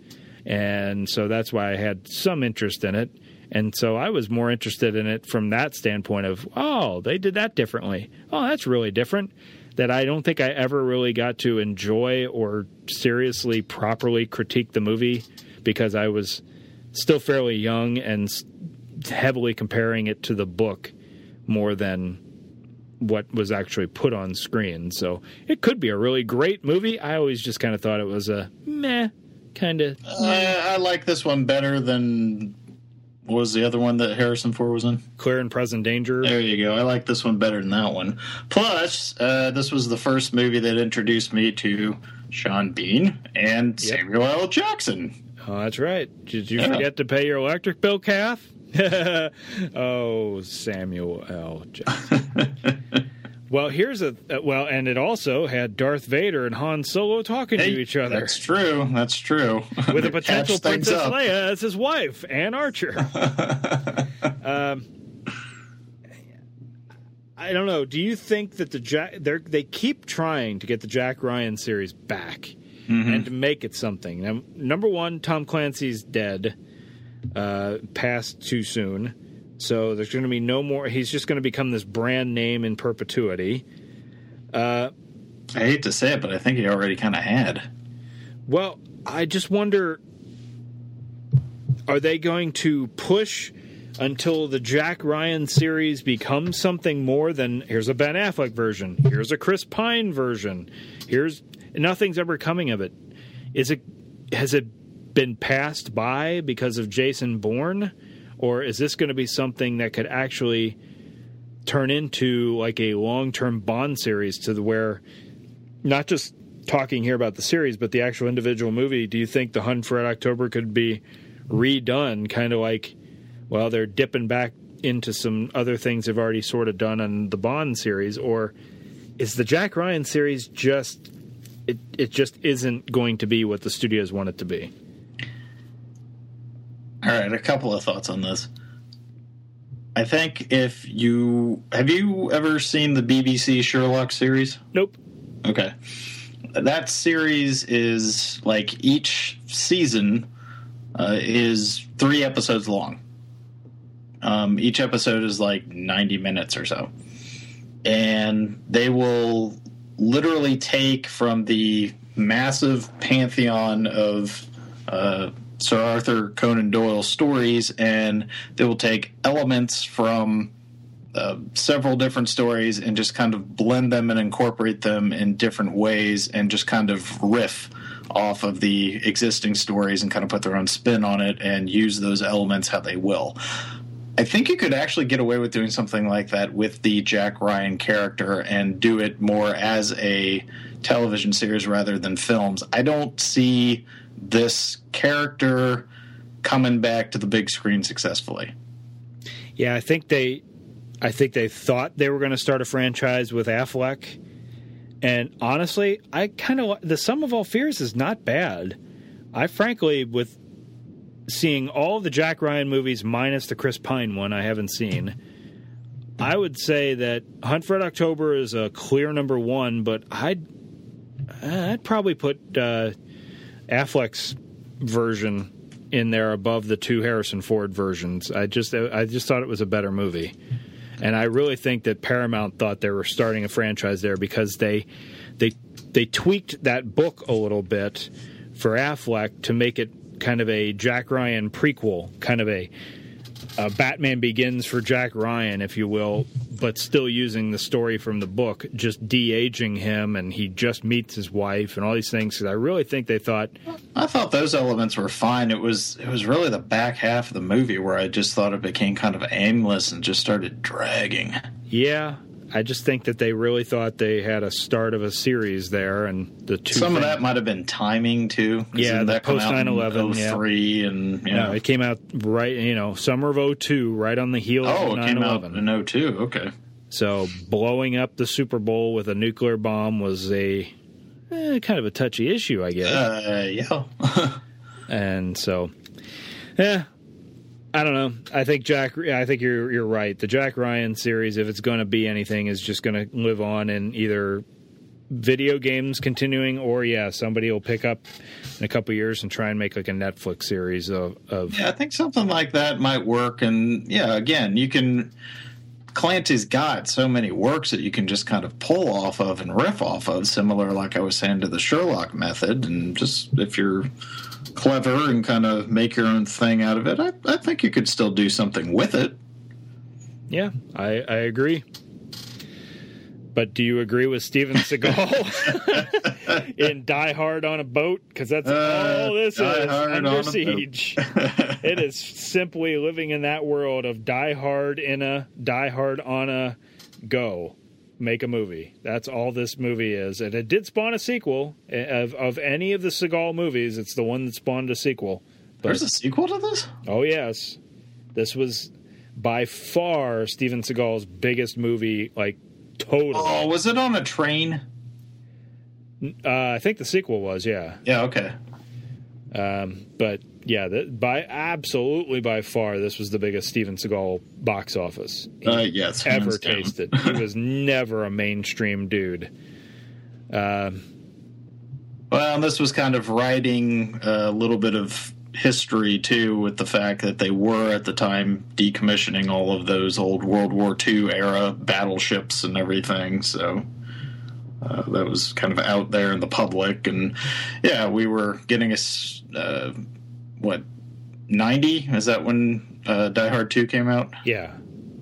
and so that's why I had some interest in it. And so I was more interested in it from that standpoint of, oh, they did that differently. Oh, that's really different. That I don't think I ever really got to enjoy or seriously properly critique the movie because I was still fairly young and heavily comparing it to the book more than what was actually put on screen. So it could be a really great movie. I always just kind of thought it was a meh kind of. Uh, I like this one better than what was the other one that Harrison Ford was in? Clear and Present Danger. There you go. I like this one better than that one. Plus, uh, this was the first movie that introduced me to Sean Bean and yep. Samuel L. Jackson. Oh, that's right. Did you yeah. forget to pay your electric bill, Kath? oh, Samuel L. Jackson. well, here's a uh, well, and it also had Darth Vader and Han Solo talking hey, to each other. That's true. That's true. With a potential Princess Leia as his wife, Anne Archer. um, I don't know. Do you think that the Jack they keep trying to get the Jack Ryan series back mm-hmm. and to make it something? Now, number one, Tom Clancy's dead uh, passed too soon. So there's going to be no more. He's just going to become this brand name in perpetuity. Uh, I hate to say it, but I think he already kind of had. Well, I just wonder are they going to push until the Jack Ryan series becomes something more than here's a Ben Affleck version, here's a Chris Pine version, here's nothing's ever coming of it. Is it has it been passed by because of Jason Bourne? Or is this going to be something that could actually turn into like a long term Bond series to the where not just talking here about the series, but the actual individual movie, do you think The Hunt for Red October could be redone kind of like, well, they're dipping back into some other things they've already sort of done on the Bond series? Or is the Jack Ryan series just, it, it just isn't going to be what the studios want it to be? All right, a couple of thoughts on this. I think if you have you ever seen the BBC Sherlock series? Nope. Okay. That series is like each season uh, is three episodes long. Um, each episode is like 90 minutes or so. And they will literally take from the massive pantheon of uh, Sir Arthur Conan Doyle stories, and they will take elements from uh, several different stories and just kind of blend them and incorporate them in different ways and just kind of riff off of the existing stories and kind of put their own spin on it and use those elements how they will. I think you could actually get away with doing something like that with the Jack Ryan character and do it more as a television series rather than films. I don't see this character coming back to the big screen successfully. Yeah, I think they, I think they thought they were going to start a franchise with Affleck, and honestly, I kind of the sum of all fears is not bad. I frankly, with seeing all the Jack Ryan movies minus the Chris Pine one, I haven't seen. I would say that Hunt for October is a clear number one, but I'd I'd probably put uh, Affleck's version in there above the two Harrison Ford versions. I just I just thought it was a better movie, and I really think that Paramount thought they were starting a franchise there because they they they tweaked that book a little bit for Affleck to make it kind of a Jack Ryan prequel, kind of a, a Batman Begins for Jack Ryan, if you will, but still using the story from the book, just de aging him, and he just meets his wife and all these things. Because I really think they thought. I thought those elements were fine. It was it was really the back half of the movie where I just thought it became kind of aimless and just started dragging. Yeah, I just think that they really thought they had a start of a series there, and the two. Some things, of that might have been timing too. Yeah, that post 9/11, yeah. three and you know. no, it came out right. You know, summer of 02, right on the heels oh, of 9/11. it came out in 02. Okay. So blowing up the Super Bowl with a nuclear bomb was a eh, kind of a touchy issue, I guess. Uh, yeah. and so, yeah, I don't know. I think Jack. I think you're you're right. The Jack Ryan series, if it's going to be anything, is just going to live on in either video games continuing, or yeah, somebody will pick up in a couple years and try and make like a Netflix series of, of. Yeah, I think something like that might work. And yeah, again, you can. Clancy's got so many works that you can just kind of pull off of and riff off of, similar, like I was saying, to the Sherlock method. And just if you're clever and kind of make your own thing out of it, I, I think you could still do something with it. Yeah, I, I agree. But do you agree with Steven Seagal in Die Hard on a boat? Because that's uh, all this is under siege. it is simply living in that world of Die Hard in a Die Hard on a go. Make a movie. That's all this movie is, and it did spawn a sequel of of any of the Seagal movies. It's the one that spawned a sequel. But, There's a sequel to this. Oh yes, this was by far Steven Seagal's biggest movie, like total. Oh, was it on a train? Uh, I think the sequel was, yeah. Yeah, okay. Um, but yeah, by absolutely by far, this was the biggest Steven Seagal box office uh, yes, ever tasted. he was never a mainstream dude. Um, well, this was kind of writing a little bit of history too, with the fact that they were at the time decommissioning all of those old World War II era battleships and everything. So uh, that was kind of out there in the public, and yeah, we were getting a uh, what ninety? Is that when uh, Die Hard Two came out? Yeah.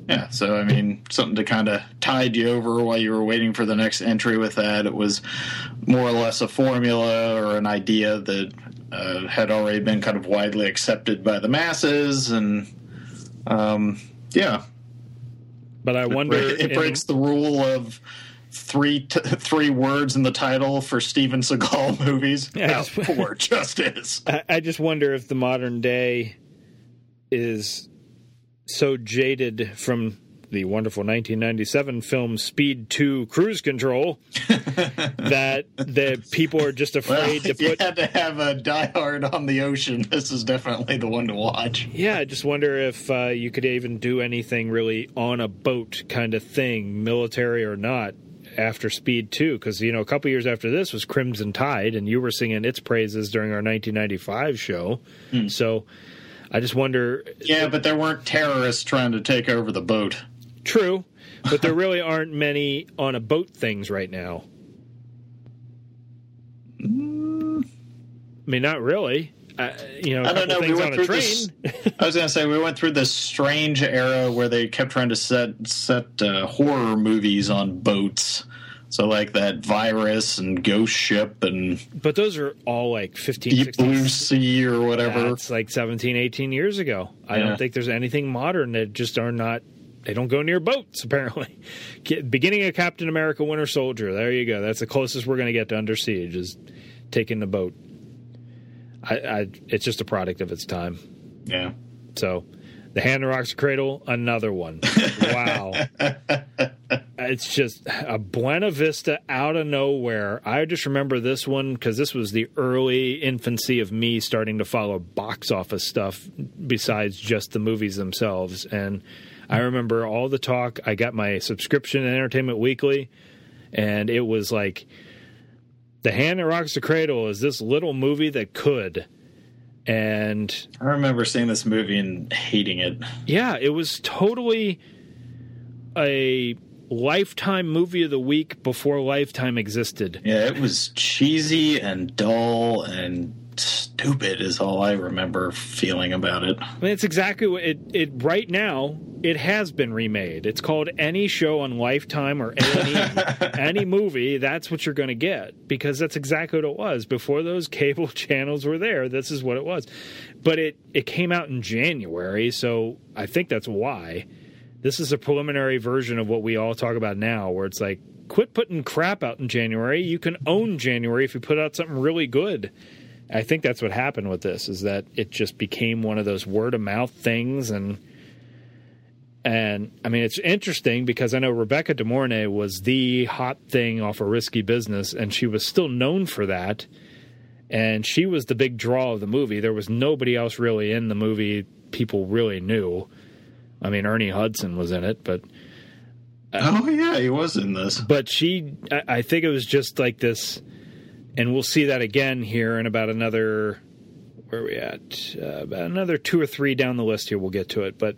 Yeah, so I mean, something to kind of tide you over while you were waiting for the next entry with that. It was more or less a formula or an idea that uh, had already been kind of widely accepted by the masses, and um, yeah. But I wonder, it, it breaks in... the rule of three t- three words in the title for Steven Seagal movies. Yeah, poor justice. I, I just wonder if the modern day is so jaded from the wonderful 1997 film Speed 2 Cruise Control that the people are just afraid well, to put. You had to have a Die Hard on the ocean. This is definitely the one to watch. Yeah, I just wonder if uh, you could even do anything really on a boat kind of thing, military or not. After Speed 2, because you know a couple years after this was Crimson Tide, and you were singing its praises during our 1995 show. Hmm. So, I just wonder. Yeah, but there weren't terrorists trying to take over the boat. True, but there really aren't many on a boat things right now. Mm. I mean, not really. Uh, you know, I don't know. We went through this. I was going to say we went through this strange era where they kept trying to set set uh, horror movies on boats. So like that virus and ghost ship and But those are all like 15, deep 16, blue sea or whatever. That's like 17, 18 years ago. I Yeah. don't think there's anything modern that just are not. They don't go near boats, apparently. Beginning of Captain America Winter Soldier. There you go. That's the closest we're going to get to Under Siege is taking the boat. I, I, it's just a product of its time. Yeah. So, The Hand Rocks Cradle, another one. Wow. it's just a Buena Vista out of nowhere. I just remember this one because this was the early infancy of me starting to follow box office stuff besides just the movies themselves. And I remember all the talk. I got my subscription in Entertainment Weekly, and it was like The Hand that Rocks the Cradle is this little movie that could. And I remember seeing this movie and hating it. yeah, it was totally a lifetime movie of the week before Lifetime existed. Yeah, it was cheesy and dull and stupid is all I remember feeling about it. I mean, it's exactly what it, it. Right now, it has been remade. It's called any show on Lifetime or any any movie. That's what you're going to get because that's exactly what it was before those cable channels were there. This is what it was, but it it came out in January, so I think that's why. This is a preliminary version of what we all talk about now, where it's like, quit putting crap out in January. You can own January if you put out something really good. I think that's what happened with this is that it just became one of those word of mouth things and and I mean it's interesting because I know Rebecca De Mornay was the hot thing off a risky business and she was still known for that and she was the big draw of the movie. There was nobody else really in the movie people really knew. I mean Ernie Hudson was in it, but uh, oh yeah, he was in this. But she I, I think it was just like this and we'll see that again here in about another where are we at? Uh, about another two or three down the list here we'll get to it. But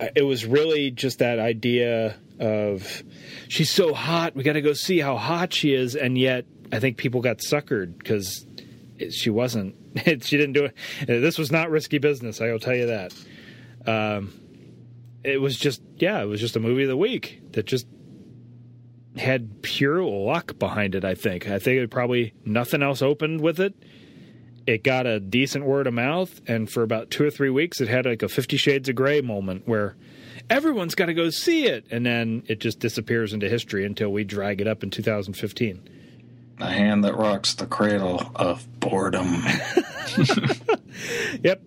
uh, it was really just that idea of she's so hot we got to go see how hot she is and yet i think people got suckered because she wasn't. She didn't do it. This was not risky business i'll tell you that. Um, it was just yeah it was just a movie of the week that just had pure luck behind it. I think. I think it probably nothing else opened with it. It got a decent word of mouth, and for about two or three weeks, it had like a Fifty Shades of Grey moment where everyone's got to go see it, and then it just disappears into history until we drag it up in 2015. The hand that rocks the cradle of boredom. Yep.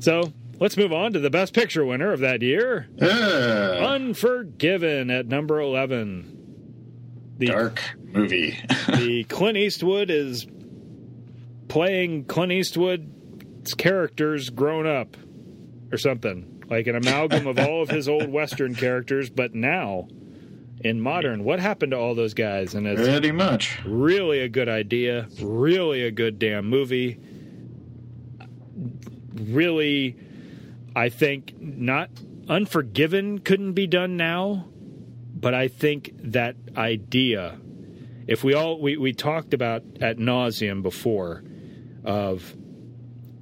So let's move on to the Best Picture winner of that year, Yeah. Unforgiven at number eleven. The Dark movie. the Clint Eastwood is playing Clint Eastwood's characters grown up or something like an amalgam of all of his old Western characters, but now in modern. What happened to all those guys? And it's Pretty much. really a good idea, really a good damn movie. Really, I think not Unforgiven couldn't be done now, but I think that idea, if we all we, we talked about at nauseum before, of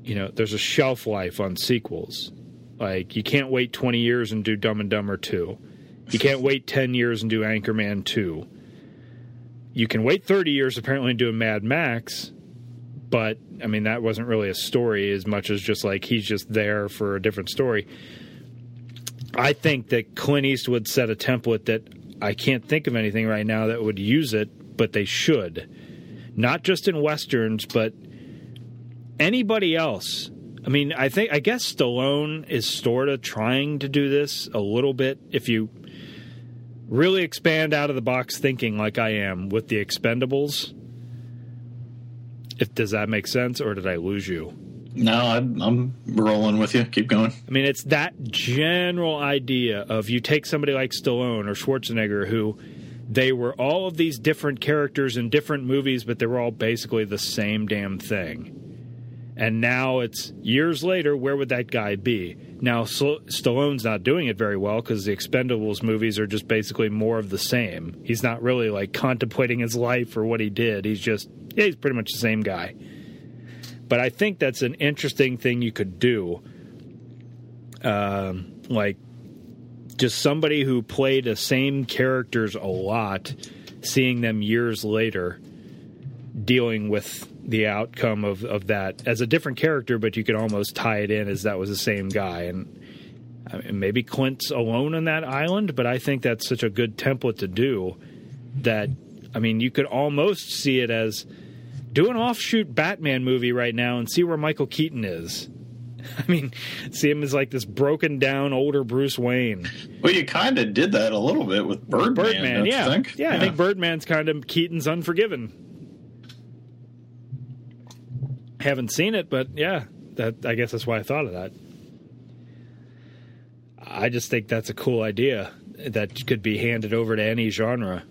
you know, there's a shelf life on sequels. Like you can't wait 20 years and do Dumb and Dumber 2. You can't wait 10 years and do Anchorman 2. You can wait 30 years apparently and do a Mad Max, but I mean that wasn't really a story as much as just like he's just there for a different story. I think that Clint Eastwood set a template that I can't think of anything right now that would use it, but they should. Not just in westerns, but anybody else. I mean, I think I guess Stallone is sort of trying to do this a little bit if you really expand out of the box thinking like I am with the Expendables. If does that make sense or did I lose you? No, I'm, rolling with you. Keep going. I mean, it's that general idea of you take somebody like Stallone or Schwarzenegger who they were all of these different characters in different movies, but they were all basically the same damn thing. And now it's years later, where would that guy be? Now, Stallone's not doing it very well because the Expendables movies are just basically more of the same. He's not really like contemplating his life or what he did. He's just, yeah, he's pretty much the same guy. But I think that's an interesting thing you could do. Um, like, just somebody who played the same characters a lot seeing them years later dealing with the outcome of, of that as a different character, but you could almost tie it in as that was the same guy. And I mean, maybe Clint's alone on that island, but I think that's such a good template to do that, I mean, you could almost see it as do an offshoot Batman movie right now and see where Michael Keaton is. I mean, see him as like this broken down older Bruce Wayne. Well, you kind of did that a little bit with Birdman. Birdman, yeah. yeah. yeah, I think Birdman's kind of Keaton's Unforgiven. Haven't seen it, but yeah, that I guess that's why I thought of that. I just think that's a cool idea that could be handed over to any genre.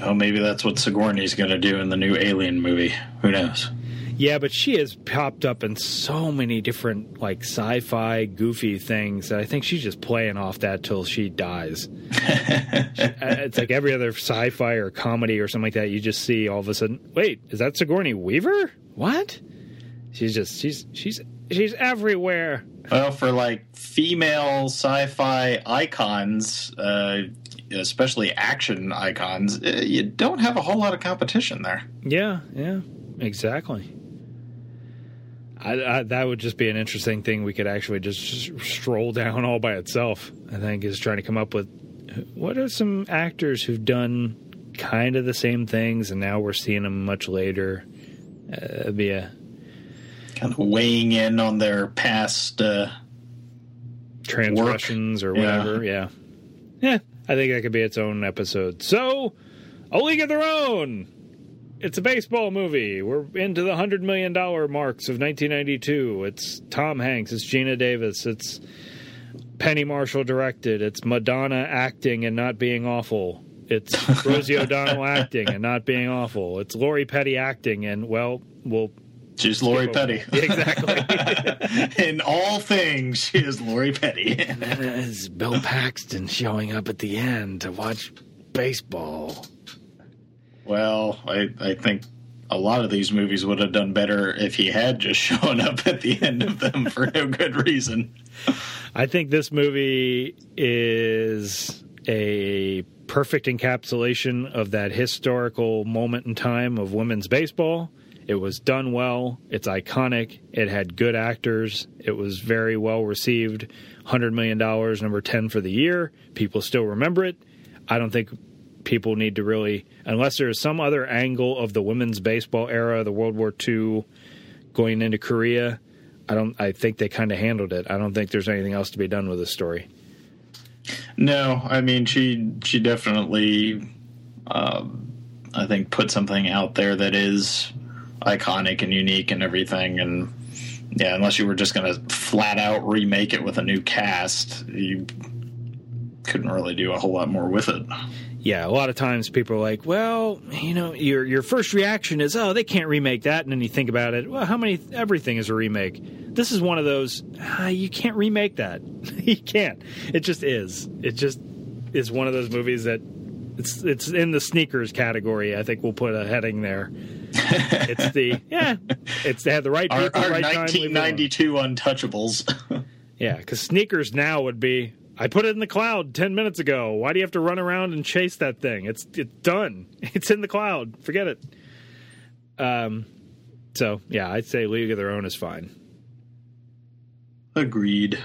Oh, maybe that's what Sigourney's going to do in the new Alien movie. Who knows? Yeah, but she has popped up in so many different like sci-fi goofy things that I think she's just playing off that till she dies. it's like every other sci-fi or comedy or something like that. You just see all of a sudden, wait, is that Sigourney Weaver? What? She's just she's she's she's everywhere. Well, for like female sci-fi icons, uh, especially action icons, uh, you don't have a whole lot of competition there. Yeah, yeah, exactly. I, I, that would just be an interesting thing we could actually just stroll down all by itself. I think is trying to come up with what are some actors who've done kind of the same things, and now we're seeing them much later. Uh, it'd be a kind of weighing in on their past uh, transgressions work. or whatever. Yeah. yeah, yeah. I think that could be its own episode. So, a league of their own. It's a baseball movie. We're into the hundred million dollar marks of 1992. It's Tom Hanks. It's Geena Davis. It's Penny Marshall directed. It's Madonna acting and not being awful. It's Rosie O'Donnell acting and not being awful. It's Lori Petty acting and well, we'll. She's Lori Petty. exactly. In all things, she is Lori Petty. and then there's Bill Paxton showing up at the end to watch baseball. Well, I, I think a lot of these movies would have done better if he had just shown up at the end of them for no good reason. I think this movie is a perfect encapsulation of that historical moment in time of women's baseball. It was done well. It's iconic. It had good actors. It was very well received. $100 million, number 10 for the year. People still remember it. I don't think people need to really, unless there is some other angle of the women's baseball era, the World War II, going into Korea. I don't. I think they kind of handled it. I don't think there's anything else to be done with this story. No, I mean she she definitely, um, I think, put something out there that is iconic and unique and everything. And yeah, unless you were just going to flat out remake it with a new cast, you couldn't really do a whole lot more with it yeah, a lot of times people are like, well, you know, your your first reaction is, oh, they can't remake that, and then you think about it, well, how many? Everything is a remake. This is one of those. Ah, you can't remake that. you can't. It just is. It just is one of those movies that it's it's in the sneakers category. I think we'll put a heading there. It's the yeah. It's they had the right people, our, our right 1992 Untouchables. yeah, because sneakers now would be I put it in the cloud 10 minutes ago. Why do you have to run around and chase that thing? It's it's done. It's in the cloud. Forget it. Um so, yeah, I'd say League of Their Own is fine. Agreed.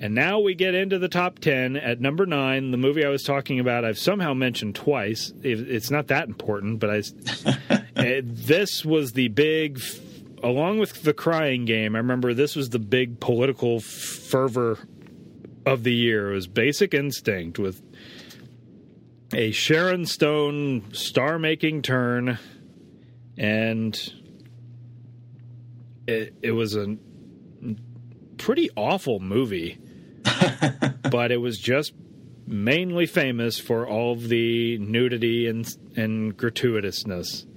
And now we get into the top 10 at number 9, the movie I was talking about I've somehow mentioned twice. It's not that important, but I this was the big along with the crying game. I remember this was the big political fervor of the year. It was Basic Instinct with a Sharon Stone star making turn, and it, it was a pretty awful movie, but it was just mainly famous for all of the nudity and, and gratuitousness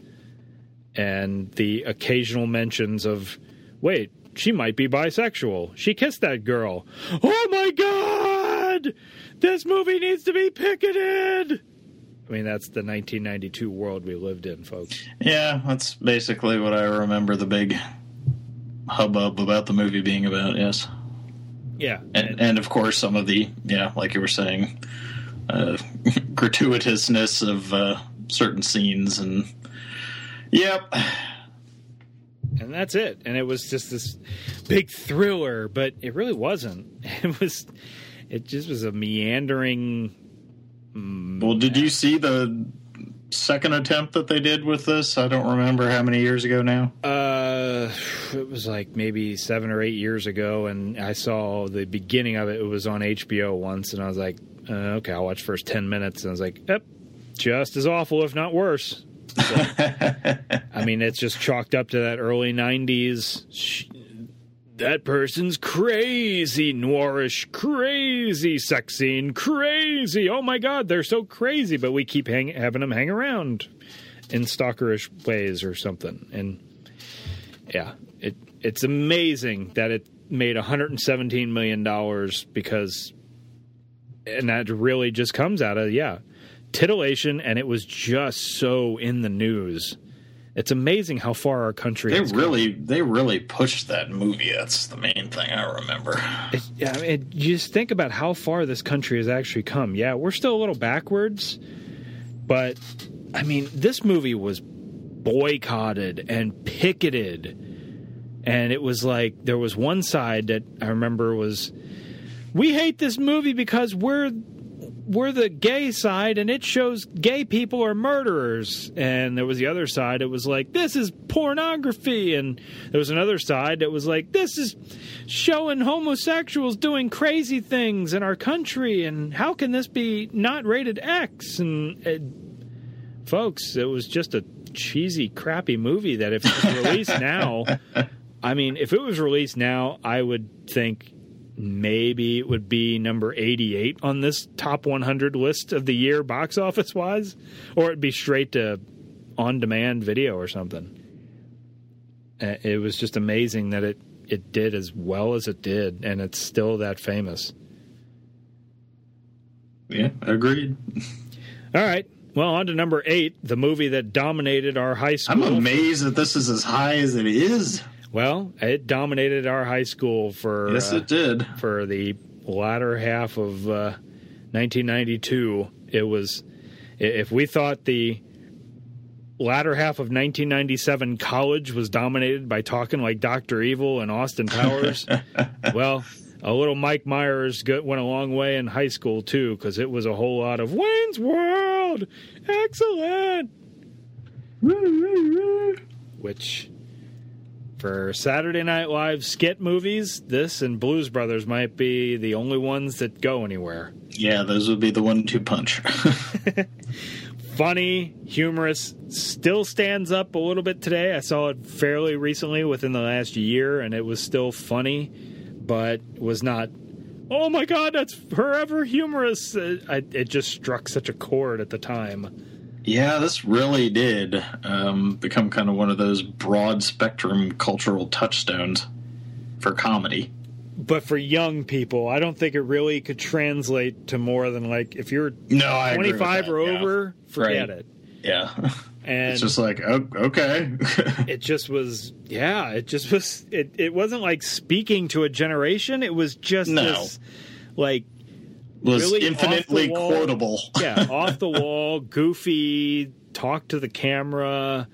and the occasional mentions of, wait, she might be bisexual. She kissed that girl. Oh my god! This movie needs to be picketed! I mean, that's the 1992 world we lived in, folks. Yeah, that's basically what I remember the big hubbub about the movie being about, yes. Yeah. And, and of course, some of the, yeah, like you were saying, uh, gratuitousness of uh, certain scenes, and yep. And that's it. And it was just this big thriller, but it really wasn't. It was. It just was a meandering. Well, did you see the second attempt that they did with this? I don't remember how many years ago now. Uh, it was like maybe seven or eight years ago, and I saw the beginning of it. It was on HBO once, and I was like, uh, okay, I'll watch first ten minutes, and I was like, yep, just as awful, if not worse. So, I mean, it's just chalked up to that early '90s that person's crazy, noirish, crazy sex scene, crazy. Oh my god, they're so crazy, but we keep hang- having them hang around in stalkerish ways or something. And yeah, it it's amazing that it made 117 million dollars because and that really just comes out of yeah, titillation and it was just so in the news it's amazing how far our country. They really, come. they really pushed that movie. That's the main thing I remember. It, yeah, I mean, you just think about how far this country has actually come. Yeah, we're still a little backwards, but I mean, this movie was boycotted and picketed, and it was like there was one side that I remember was, we hate this movie because we're we're the gay side and it shows gay people are murderers. And there was the other side, it was like, this is pornography. And there was another side that was like, this is showing homosexuals doing crazy things in our country. And how can this be not rated X? And it, folks, it was just a cheesy, crappy movie that if it was released now, I mean, if it was released now, I would think maybe it would be number 88 on this top 100 list of the year box office wise or it'd be straight to on demand video or something uh, it was just amazing that it it did as well as it did and it's still that famous yeah agreed all right well, on to number eight, the movie that dominated our high school. I'm amazed that this is as high as it is. Well, it dominated our high school for yes, uh, it did for the latter half of uh, 1992. It was if we thought the latter half of 1997 college was dominated by talking like Doctor Evil and Austin Powers. well, a little Mike Myers went a long way in high school too, because it was a whole lot of Wayne's World, excellent. Which for Saturday Night Live skit movies, this and Blues Brothers might be the only ones that go anywhere. Yeah, those would be the one-two punch. Funny, humorous, still stands up a little bit today. I saw it fairly recently within the last year, and it was still funny, but was not. Oh my God, that's forever humorous! Uh, it, it just struck such a chord at the time. Yeah, this really did um, become kind of one of those broad spectrum cultural touchstones for comedy. But for young people, I don't think it really could translate to more than like if you're no, 25 or yeah. over, forget right. it. Yeah. And it's just like oh, okay. it just was yeah, it just was it it wasn't like speaking to a generation, it was just no. this like was really infinitely quotable. yeah, off the wall, goofy, talk to the camera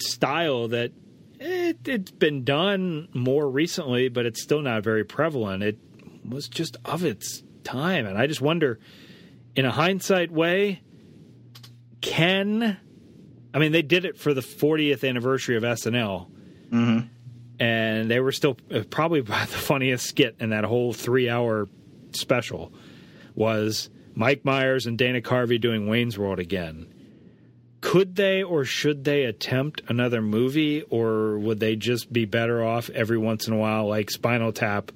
style that it, it's been done more recently, but it's still not very prevalent. It was just of its time, and I just wonder, in a hindsight way, can I mean they did it for the 40th anniversary of SNL, mm-hmm. and they were still uh, probably about the funniest skit in that whole three-hour special was Mike Myers and Dana Carvey doing Wayne's World again. Could they or should they attempt another movie, or would they just be better off every once in a while, like Spinal Tap,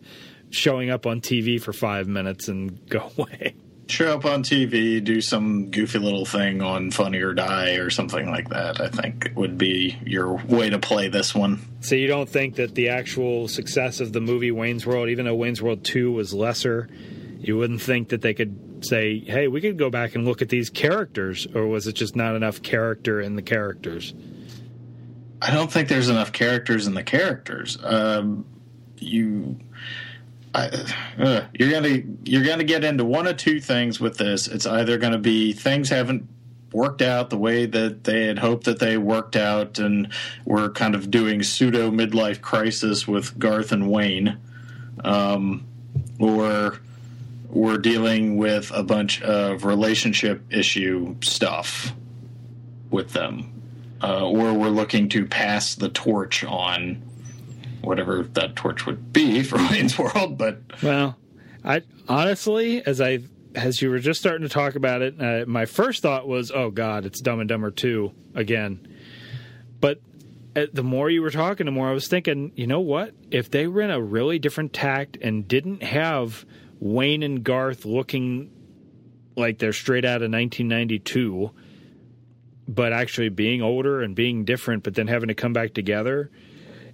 showing up on TV for five minutes and go away? Show up on TV, do some goofy little thing on Funny or Die or something like that. I think would be your way to play this one. So you don't think that the actual success of the movie Wayne's World, even though Wayne's World Two was lesser, you wouldn't think that they could say, "Hey, we could go back and look at these characters," or was it just not enough character in the characters? I don't think there's enough characters in the characters. Um, you I, uh, you're gonna you're gonna get into one of two things with this. It's either to be things haven't worked out the way that they had hoped that they worked out, and we're kind of doing pseudo midlife crisis with Garth and Wayne, um, or we're dealing with a bunch of relationship issue stuff with them, uh, or we're looking to pass the torch on whatever that torch would be for Wayne's World. But well, I honestly, as I as you were just starting to talk about it, uh, my first thought was, "Oh God, it's Dumb and Dumber two again." But uh, the more you were talking, the more I was thinking, you know what? If they were in a really different tact and didn't have Wayne and Garth looking like they're straight out of 1992, but actually being older and being different, but then having to come back together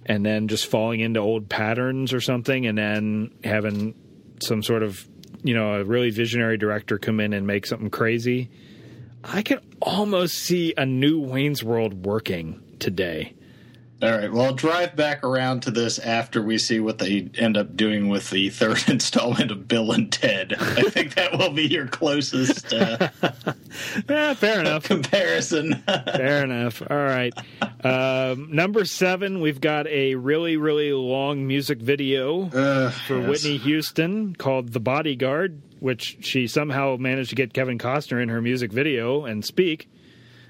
and then just falling into old patterns or something, and then having some sort of you know a really visionary director come in and make something crazy. I can almost see a new Wayne's World working today. All right. Well, I'll drive back around to this after we see what they end up doing with the third installment of Bill and Ted. I think that will be your closest uh, yeah, fair enough comparison. fair enough. All right. Um, number seven, we've got a really, really long music video uh, for yes. Whitney Houston called "The Bodyguard," which she somehow managed to get Kevin Costner in her music video and speak.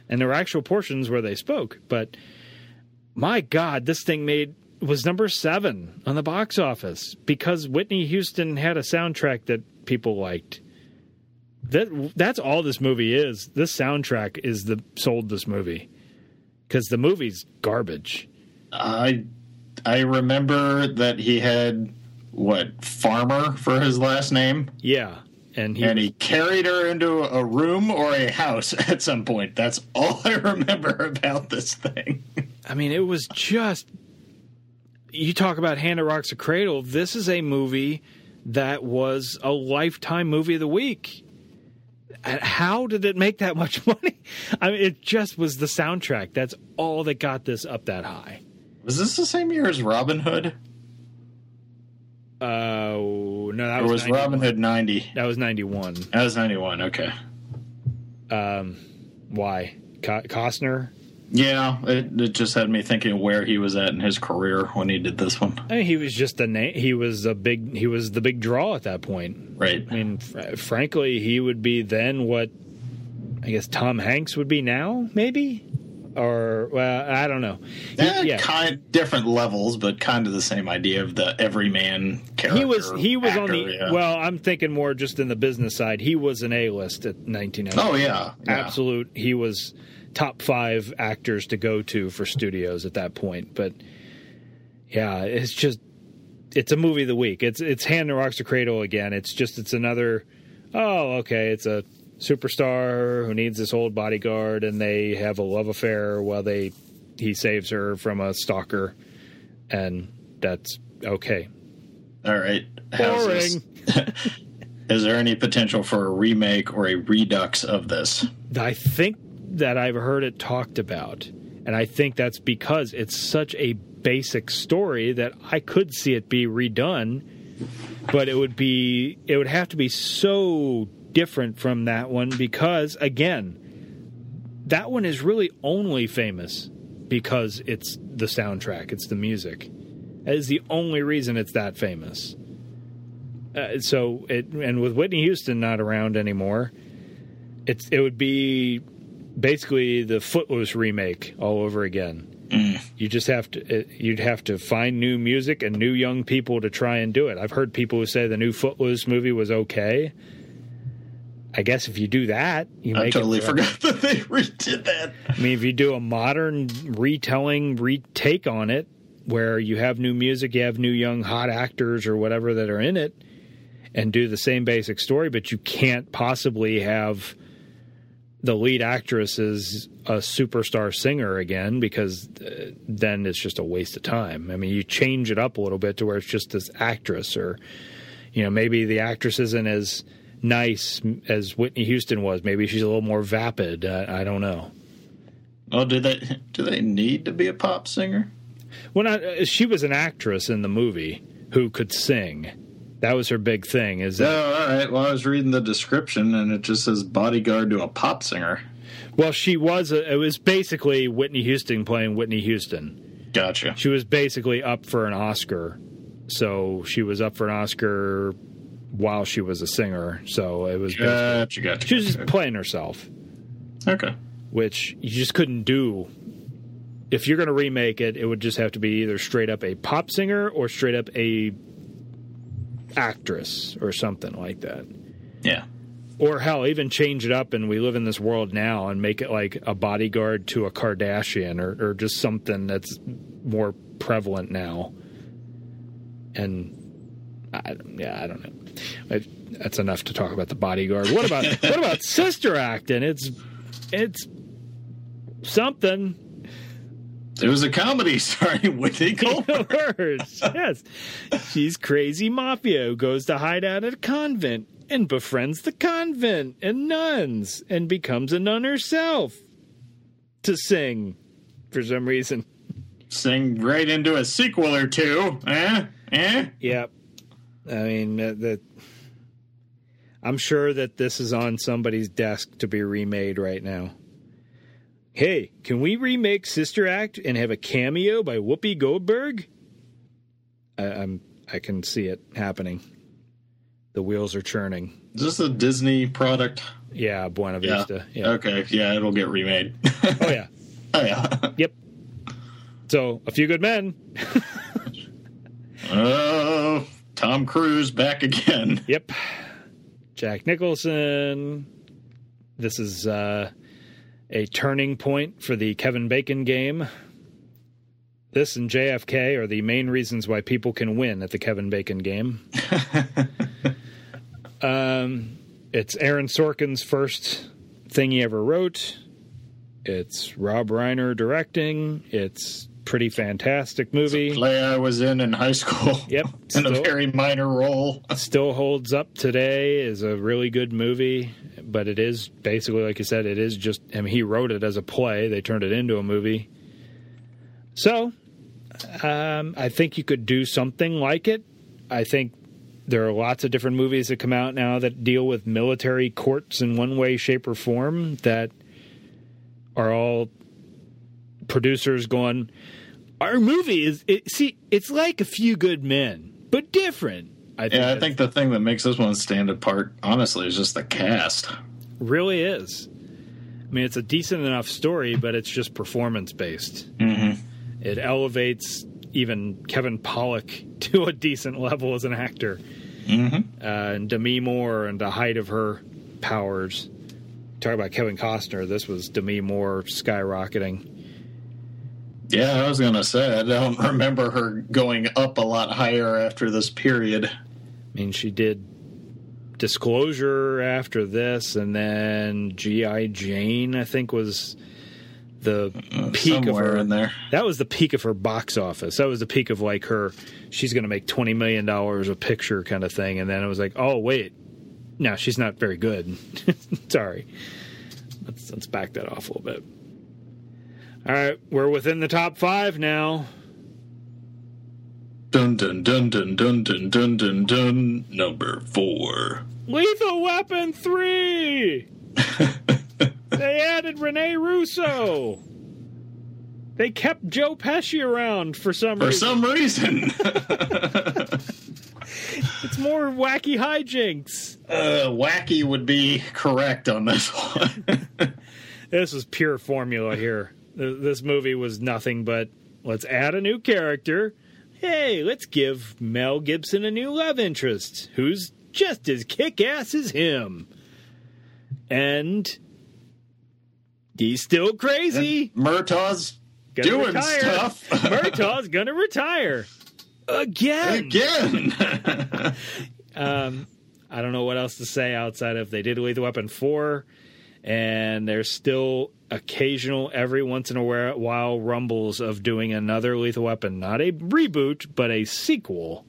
And there were actual portions where they spoke, but my God, this thing made was number seven on the box office because Whitney Houston had a soundtrack that people liked. That that's all this movie is. This soundtrack is the sold this movie because the movie's garbage. I I remember that he had what Farmer for his last name. Yeah, and he and he carried her into a room or a house at some point. That's all I remember about this thing. I mean, it was just. You talk about Hannah Rocks a Cradle. This is a movie that was a lifetime movie of the week. How did it make that much money? I mean, it just was the soundtrack. That's all that got this up that high. Was this the same year as Robin Hood? Uh, no, that was, was 91. Robin Hood ninety. That was ninety one. That was ninety one. Okay. Um, why Co- Costner? Yeah, it, it, just had me thinking where he was at in his career when he did this one. I mean, he was just a name. He was a big. He was the big draw at that point. Right. I mean, fr- frankly, he would be then what I guess Tom Hanks would be now, maybe. Or well, I don't know. He, yeah, kind of different levels, but kind of the same idea of the everyman character. He was he was actor, on the yeah. well. I'm thinking more just in the business side. He was an A list at 1990. Oh yeah, yeah, absolute. He was top five actors to go to for studios at that point. But yeah, it's just it's a movie of the week. It's it's Hand in Rocks to Cradle again. It's just it's another. Oh, okay. It's a superstar who needs this old bodyguard, and they have a love affair while they he saves her from a stalker, and that's okay. All right. Boring. Is there any potential for a remake or a redux of this? I think that I've heard it talked about, and I think that's because it's such a basic story that I could see it be redone, but it would be it would have to be so different from that one because again, that one is really only famous because it's the soundtrack, it's the music. That is the only reason it's that famous. Uh, so it and with Whitney Houston not around anymore, it's it would be basically the Footloose remake all over again. Mm. You just have to you'd have to find new music and new young people to try and do it. I've heard people who say the new Footloose movie was okay. I guess if you do that, you I make totally forgot that they redid that. I mean, if you do a modern retelling, retake on it, where you have new music, you have new young hot actors or whatever that are in it, and do the same basic story, but you can't possibly have the lead actress is a superstar singer again because uh, then it's just a waste of time. I mean, you change it up a little bit to where it's just this actress, or you know, maybe the actress isn't as nice as Whitney Houston was. Maybe she's a little more vapid. Uh, I don't know. Oh, do they do they need to be a pop singer? Well, not, uh, she was an actress in the movie who could sing. That was her big thing. Is Oh, that, all right. Well, I was reading the description, and it just says bodyguard to a pop singer. well, she was. A, it was basically Whitney Houston playing Whitney Houston. Gotcha. She was basically up for an Oscar, so she was up for an Oscar while she was a singer. So it was. Gotcha. Gotcha. She was just playing herself. Okay. which you just couldn't do. If you're going to remake it, it would just have to be either straight up a pop singer or straight up a actress or something like that. Yeah. Or hell, even change it up and we live in this world now and make it like a bodyguard to a Kardashian or, or just something that's more prevalent now. And I, yeah, I don't know. I, that's enough to talk about the bodyguard. What about what about Sister Act? And it's it's something. It was a comedy starring Whitney Goldberg. Yes. She's crazy mafia who goes to hide out at a convent and befriends the convent and nuns and becomes a nun herself to sing for some reason. Sing right into a sequel or two. Eh? Eh? Yep. I mean, uh, that. I'm sure that this is on somebody's desk to be remade right now. Hey, can we remake Sister Act and have a cameo by Whoopi Goldberg? I, I'm. I can see it happening. The wheels are churning. Is this a Disney product? Yeah, Buena Yeah. Vista. Yeah. Okay. Yeah, it'll get remade. Oh yeah. oh yeah. Yep. So, a few good men. Oh, Tom Cruise back again. Yep. Jack Nicholson. This is uh, a turning point for the Kevin Bacon game. This and JFK are the main reasons why people can win at the Kevin Bacon game. um, it's Aaron Sorkin's first thing he ever wrote. It's Rob Reiner directing. It's pretty fantastic movie. Play I was in in high school. Yep. in a very minor role. still holds up today is a really good movie but it is basically like you said it is just i mean he wrote it as a play they turned it into a movie so um, i think you could do something like it i think there are lots of different movies that come out now that deal with military courts in one way shape or form that are all producers going our movie is it, see it's like a few good men but different I think Yeah, I think the thing that makes this one stand apart, honestly, is just the cast. really is. I mean, it's a decent enough story, but it's just performance based. Mm-hmm. It elevates even Kevin Pollak to a decent level as an actor, Mm-hmm. uh, and Demi Moore and the height of her powers. Talk about Kevin Costner. This was Demi Moore skyrocketing. Yeah, I was gonna say I don't remember her going up a lot higher after this period. I mean, she did Disclosure after this, and then G.I. Jane, I think, was the peak of Uh, somewhere her. in there. That was the peak of her box office. That was the peak of like her, she's going to make $20 million a picture kind of thing. And then it was like, oh, wait, no, she's not very good. Sorry. Let's, let's back that off a little bit. All right, we're within the top five now. Dun dun dun dun dun dun dun dun dun. Number four. Lethal Weapon 3! they added Rene Russo. They kept Joe Pesci around for some For reason. some reason, It's more wacky hijinks. uh, wacky would be correct on this one. This is pure formula here. Th- This movie was nothing but let's add a new character. Hey, let's give Mel Gibson a new love interest who's just as kick ass as him. And he's still crazy. Murtaugh's Gonna doing retire. stuff Murtaugh's gonna retire again. again. Um, I don't know what else to say outside of they did Lethal Weapon 4, and there's still occasional, every once in a while, rumbles of doing another Lethal Weapon. Not a reboot, but a sequel.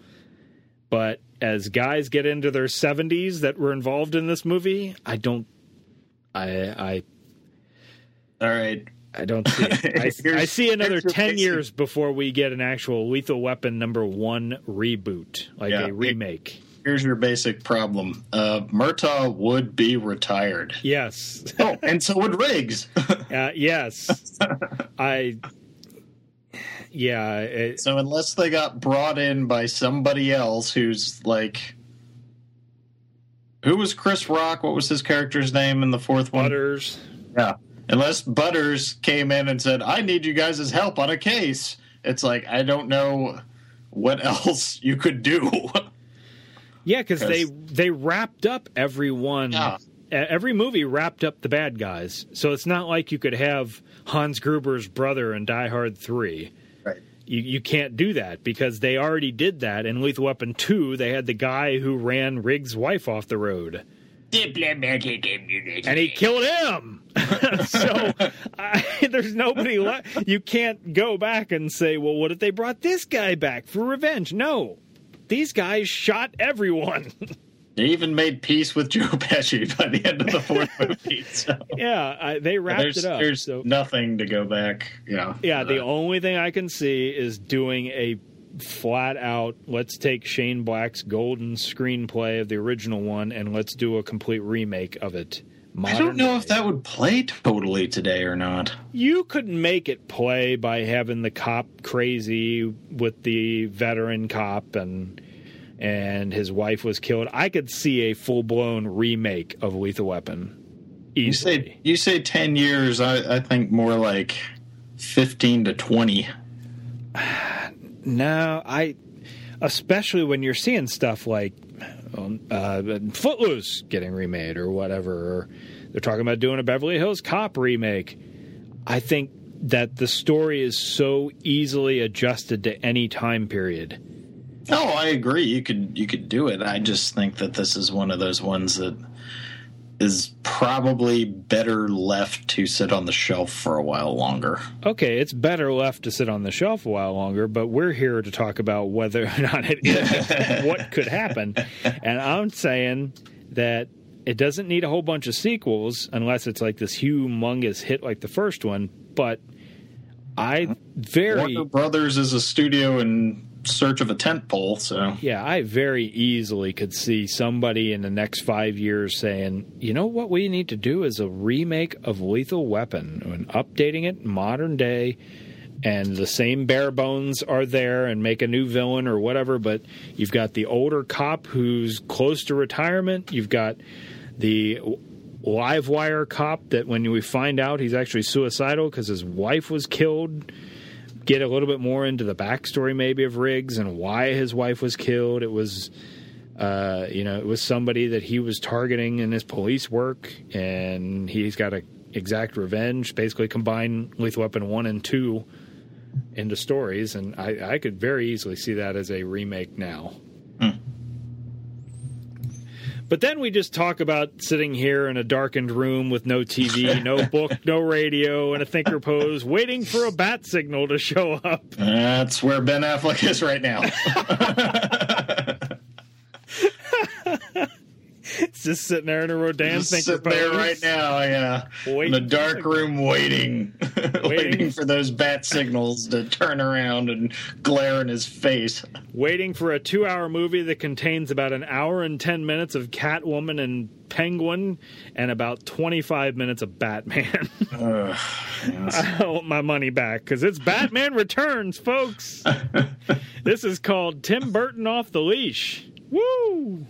But as guys get into their 70s that were involved in this movie, I don't. I I All right. I don't see it. I, I see another 10 years before we get an actual Lethal Weapon number one reboot, like Yeah. a remake. Here's your basic problem. Uh, Murtaugh would be retired. Yes. oh, and so would Riggs. uh, yes. I. Yeah. It, so unless they got brought in by somebody else who's like. Who was Chris Rock? What was his character's name in the fourth one? Butters. Yeah. Unless Butters came in and said, I need you guys' help on a case. It's like, I don't know what else you could do. Yeah, because they they wrapped up everyone. Yeah. Every movie wrapped up the bad guys, so it's not like you could have Hans Gruber's brother in Die Hard Three. Right. You you can't do that because they already did that in Lethal Weapon Two. They had the guy who ran Riggs' wife off the road. Diplomatic immunity. And he killed him. so I, there's nobody left. You can't go back and say, well, what if they brought this guy back for revenge? No. These guys shot everyone. They even made peace with Joe Pesci by the end of the fourth movie. So. Yeah, I, they wrapped there's, it up. There's so. nothing to go back. Yeah. Yeah, the only thing I can see is doing a flat out let's take Shane Black's golden screenplay of the original one and let's do a complete remake of it. I don't know day. if that would play totally today or not. You could make it play by having the cop crazy with the veteran cop and and his wife was killed. I could see a full blown remake of Lethal Weapon. Easily. You say you say ten years. I, I think more like fifteen to twenty. No, I especially when you're seeing stuff like uh, Footloose getting remade or whatever, or they're talking about doing a Beverly Hills Cop remake. I think that the story is so easily adjusted to any time period. Oh, I agree. You could you could do it. I just think that this is one of those ones that is probably better left to sit on the shelf for a while longer. Okay, it's better left to sit on the shelf a while longer, but we're here to talk about whether or not it is what could happen. And I'm saying that it doesn't need a whole bunch of sequels unless it's like this humongous hit like the first one, but I very Warner Brothers is a studio and search of a tent pole. So yeah, I very easily could see somebody in the next five years saying, you know what we need to do is a remake of Lethal Weapon and updating it modern day. And the same bare bones are there, and make a new villain or whatever. But you've got the older cop who's close to retirement. You've got the live wire cop that when we find out he's actually suicidal because his wife was killed get a little bit more into the backstory maybe of Riggs and why his wife was killed. It was, uh, you know, it was somebody that he was targeting in his police work, and he's got to exact revenge. Basically, combine Lethal Weapon one and two into stories, and I, I could very easily see that as a remake now. Hmm. But then we just talk about sitting here in a darkened room with no TV, no book, no radio, and a thinker pose, waiting for a bat signal to show up. That's where Ben Affleck is right now. it's just sitting there in a Rodin just thinker sitting there right now, yeah, waiting in a dark room, waiting, waiting, waiting for those bat signals to turn around and glare in his face. Waiting for a two-hour movie that contains about an hour and ten minutes of Catwoman and Penguin, and about twenty-five minutes of Batman. uh. I want my money back because it's Batman Returns, folks. this is called Tim Burton off the leash. Woo!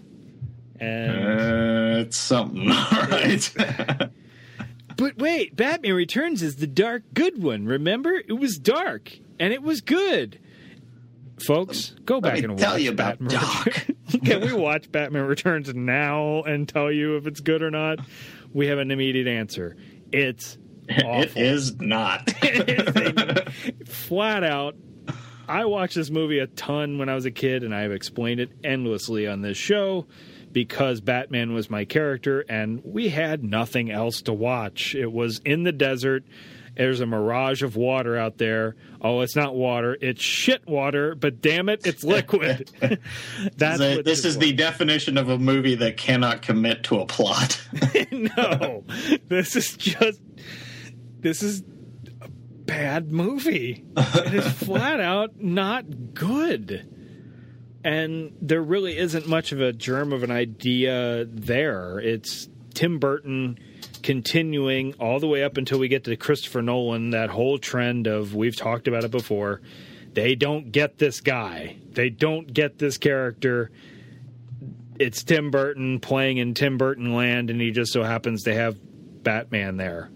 And uh, it's something, all right. but wait, Batman Returns is the dark good one. Remember, it was dark and it was good. Folks, go Let back and tell watch you about Batman Doc. Can we watch Batman Returns now and tell you if it's good or not? We have an immediate answer. It's awful. It is not. it is flat out. I watched this movie a ton when I was a kid, and I have explained it endlessly on this show because Batman was my character and we had nothing else to watch. It was in the desert. There's a mirage of water out there. Oh, it's not water. It's shit water, but damn it, it's liquid. That's this, is was. the definition of a movie that cannot commit to a plot. no, this is just this is a bad movie. it is flat out not good. And there really isn't much of a germ of an idea there. It's Tim Burton continuing all the way up until we get to Christopher Nolan, that whole trend of we've talked about it before. They don't get this guy. They don't get this character. It's Tim Burton playing in Tim Burton land, and he just so happens to have Batman there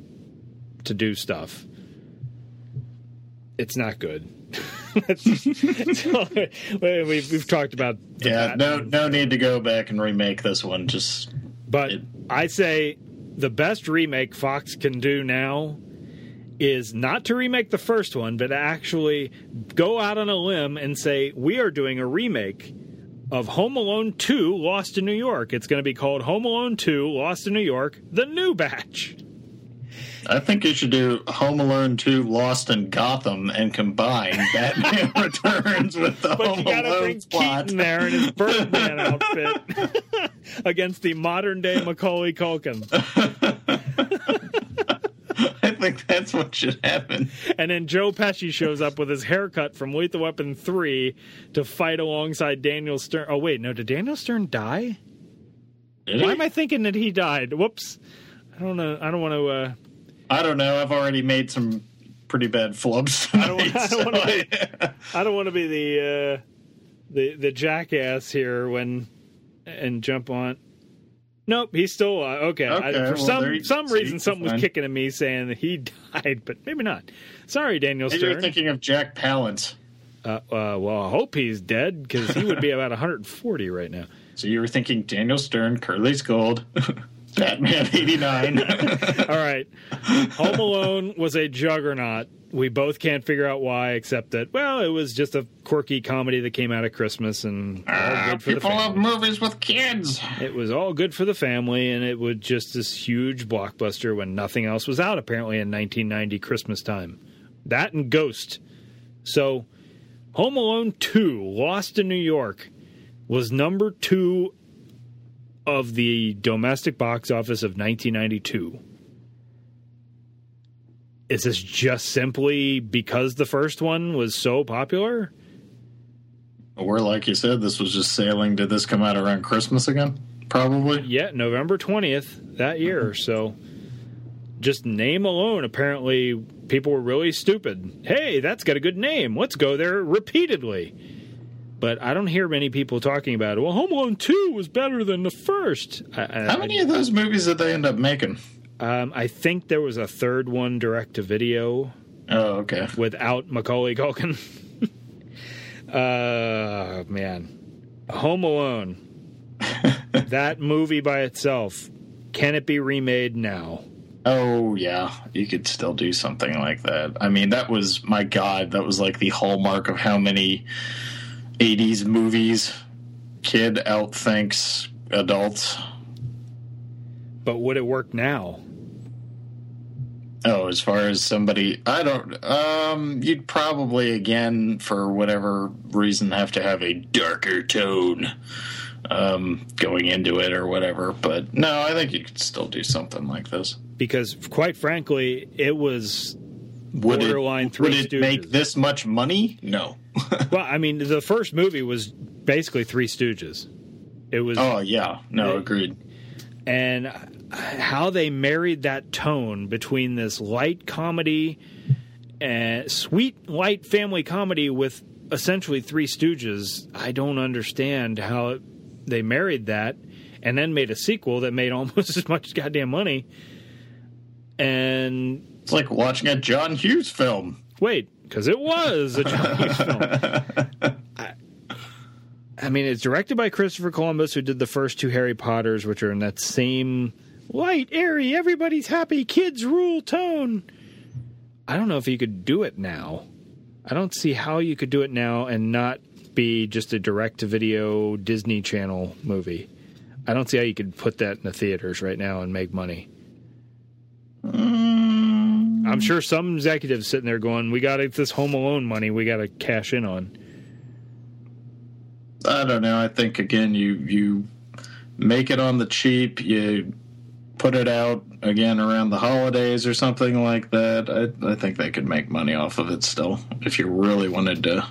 to do stuff. It's not good. so, we've, we've talked about yeah. No, no need to go back and remake this one. Just, but it, I say the best remake Fox can do now is not to remake the first one, but actually go out on a limb and say we are doing a remake of Home Alone 2 Lost in New York. It's going to be called Home Alone 2 Lost in New York, the new batch. I think you should do Home Alone 2 Lost in Gotham and combine Batman Returns with the but Home you gotta Alone bring plot. Keaton there in his Birdman outfit against the modern day Macaulay Culkin. I think that's what should happen. And then Joe Pesci shows up with his haircut from Lethal Weapon 3 to fight alongside Daniel Stern. Oh, wait, no, did Daniel Stern die? Did Why he? am I thinking that he died? Whoops. I don't know. I don't want to. Uh, I don't know. I've already made some pretty bad flubs. I don't, I don't want to be. I don't want to be the uh, the the jackass here when and jump on. Nope, he's still alive. Okay, I, for well, some you- some reason, something was kicking at me saying that he died, but maybe not. Sorry, Daniel Maybe you're thinking of Jack Palance. Uh, uh, well, I hope he's dead because he would be about 140 right now. So you were thinking Daniel Stern, Curly's Gold, Batman '89. All right. Home Alone was a juggernaut. We both can't figure out why, except that, well, it was just a quirky comedy that came out at Christmas and all Ah, good for the people love family. movies with kids. It was all good for the family, and it was just this huge blockbuster when nothing else was out, apparently, in 1990 Christmas time. That and Ghost. So, Home Alone 2, Lost in New York, was number two of the domestic box office of 1992. Is this just simply because the first one was so popular? Or like you said, this was just sailing. Did this come out around Christmas again? Probably. Yeah, November 20th that year. Mm-hmm. So just name alone, apparently people were really stupid. Hey, that's got a good name. Let's go there repeatedly. But I don't hear many people talking about it. Well, Home Alone 2 was better than the first. I, I- How many of those movies did they end up making? Um, I think there was a third one direct to video Oh, okay. without Macaulay Culkin. uh, man. Home Alone. that movie by itself. Can it be remade now? Oh yeah, you could still do something like that. I mean, that was my god. That was like the hallmark of how many '80s movies kid outthinks adults. But would it work now? Oh, as far as somebody, I don't. Um, you'd probably again, for whatever reason, have to have a darker tone um, going into it or whatever. But no, I think you could still do something like this. Because, quite frankly, it was Would borderline it, would it Stooges. make this much money? No. well, I mean, the first movie was basically Three Stooges. It was, Oh yeah, no, agreed. and how they married that tone between this light comedy and sweet light family comedy with essentially Three Stooges. I don't understand how they married that, and then made a sequel that made almost as much goddamn money. And It's like watching a John Hughes film. Wait, because it was a Hughes film. I, I mean, it's directed by Christopher Columbus, who did the first two Harry Potters, which are in that same light, airy, everybody's happy, kids rule tone. I don't know if you could do it now. I don't see how you could do it now and not be just a direct to video Disney Channel movie. I don't see how you could put that in the theaters right now and make money. Hmm. I'm mm. sure some executives sitting there going, "We got this Home Alone money. We got to cash in on." I don't know. I think again, you you make it on the cheap. You put it out again around the holidays or something like that. I, I think they could make money off of it still if you really wanted to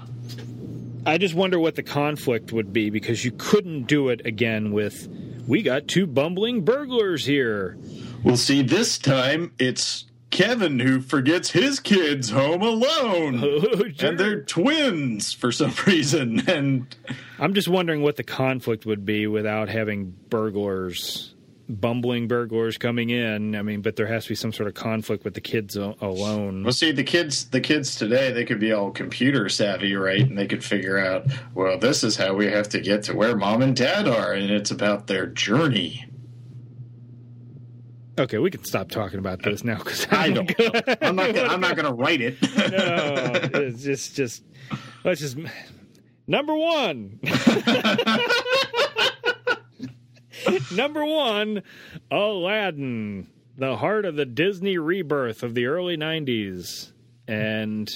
I just wonder what the conflict would be because you couldn't do it again with we got two bumbling burglars here. We'll see this time it's Kevin who forgets his kids home alone. Oh, sure. And they're twins for some reason. And I'm just wondering what the conflict would be without having burglars, bumbling burglars coming in. I mean, but there has to be some sort of conflict with the kids alone. well see the kids the kids today they could be all computer savvy, right? And they could figure out, well, this is how we have to get to where mom and dad are, and it's about their journey. Okay, we can stop talking about this now because I don't know. I'm not gonna, I'm not going to write it. no, it's just just let's just number one. number one, Aladdin, the heart of the Disney rebirth of the early '90s, and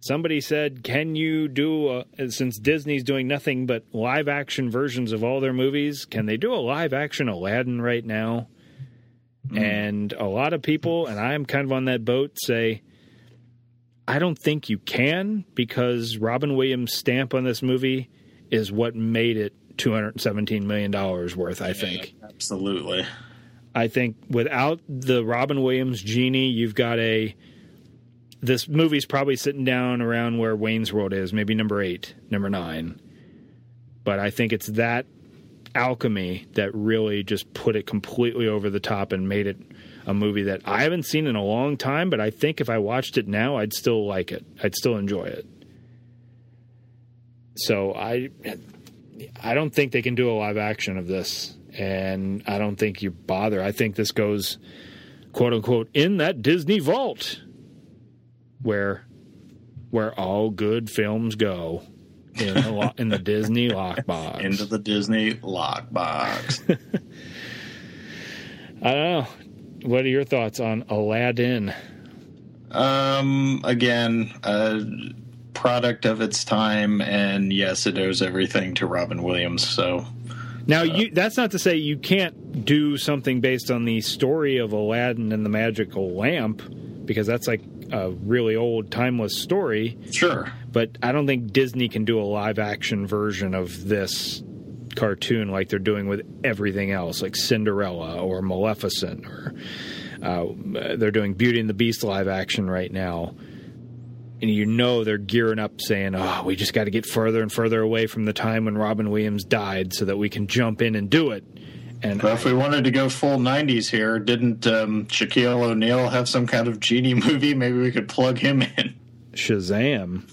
somebody said, "Can you do a, since Disney's doing nothing but live action versions of all their movies? Can they do a live action Aladdin right now?" Mm-hmm. And a lot of people, and I'm kind of on that boat, say, I don't think you can because Robin Williams' stamp on this movie is what made it $217 million worth, I think. Absolutely. I think without the Robin Williams genie, you've got a. This movie's probably sitting down around where Wayne's World is, maybe number eight, number nine. But I think it's that alchemy that really just put it completely over the top and made it a movie that I haven't seen in a long time, but I think if I watched it now, I'd still like it. I'd still enjoy it. So I I don't think they can do a live action of this, and I don't think you bother. I think this goes quote unquote in that Disney vault where where all good films go in the, lo- in the Disney lockbox. Into the Disney lockbox. I don't know. What are your thoughts on Aladdin? Um, again, a product of its time, and yes, it owes everything to Robin Williams. So Now, you that's not to say you can't do something based on the story of Aladdin and the magical lamp, because that's like a really old, timeless story. Sure. But I don't think Disney can do a live action version of this cartoon like they're doing with everything else, like Cinderella or Maleficent, or uh, they're doing Beauty and the Beast live action right now. And you know they're gearing up saying, oh, we just got to get further and further away from the time when Robin Williams died so that we can jump in and do it. And But if we wanted to go full 90s here, didn't um, Shaquille O'Neal have some kind of genie movie? Maybe we could plug him in. Shazam.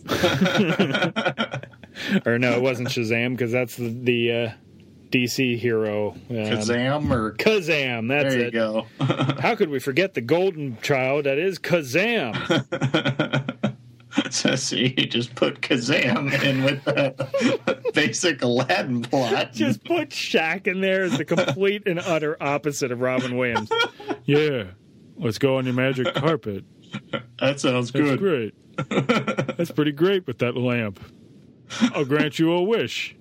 or no, it wasn't Shazam because that's the, the uh, DC hero. Um, Kazam or Kazam, that's There you it. go. How could we forget the golden child that is Kazam? so see, you just put Kazam in with the basic Aladdin plot. Just put Shaq in there as the complete and utter opposite of Robin Williams. Yeah, let's go on your magic carpet. That sounds That's good. great. That's pretty great with that lamp. I'll grant you a wish.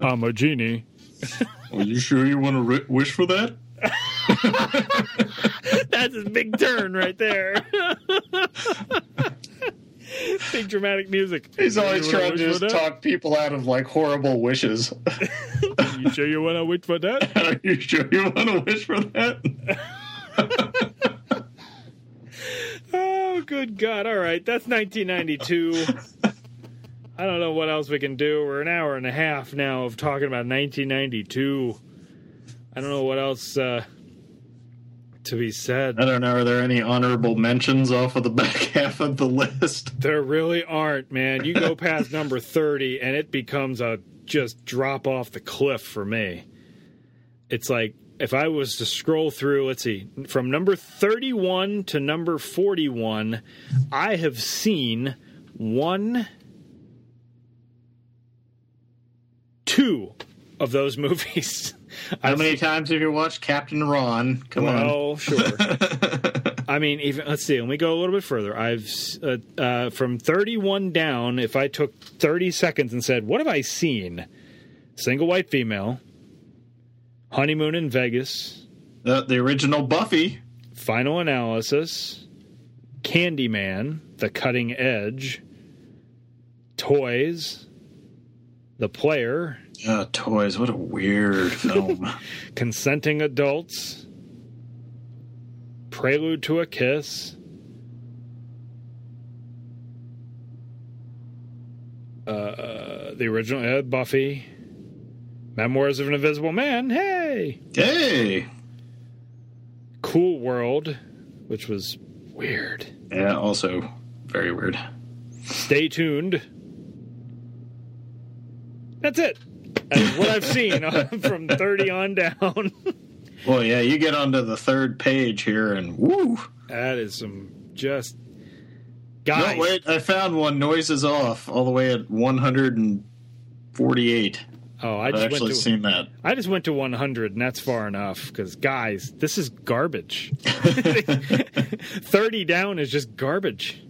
I'm a genie. Are you sure you want to ri- wish for that? That's his big turn right there. big dramatic music. He's always You trying to just talk people out of like horrible wishes. You sure you want to wish for that? Are you sure you want to wish for that? Oh, good God. All right. That's 1992. I don't know what else we can do. We're an hour and a half now of talking about 1992. I don't know what else uh, to be said. I don't know. Are there any honorable mentions off of the back half of the list? There really aren't, man. You go past number 30 and it becomes a just drop off the cliff for me. It's like if I was to scroll through, let's see, from number 31 to number 41, I have seen one, two of those movies. How many times have you watched Captain Ron? Come on. well, sure. I mean, even let's see. Let me go a little bit further. I've uh, uh, from 31 down. If I took 30 seconds and said, "What have I seen?" Single white female, honeymoon in Vegas, The, the original Buffy. final analysis, Candyman, The Cutting Edge, Toys, The Player, Uh, toys. What a weird film. Consenting Adults, Prelude to a Kiss, uh, the original Ed Buffy, Memoirs of an Invisible Man. Hey, hey. Cool World, which was weird. Yeah, also very weird. Stay tuned. That's it. That's what I've seen from 30 on down. Well, yeah, you get onto the third page here, and woo. That is some just guys. No, wait, I found one. Noises off, all the way at 148. Oh, I I've just actually went to, seen that. I just went to 100, and that's far enough. Because guys, this is garbage. 30 down is just garbage.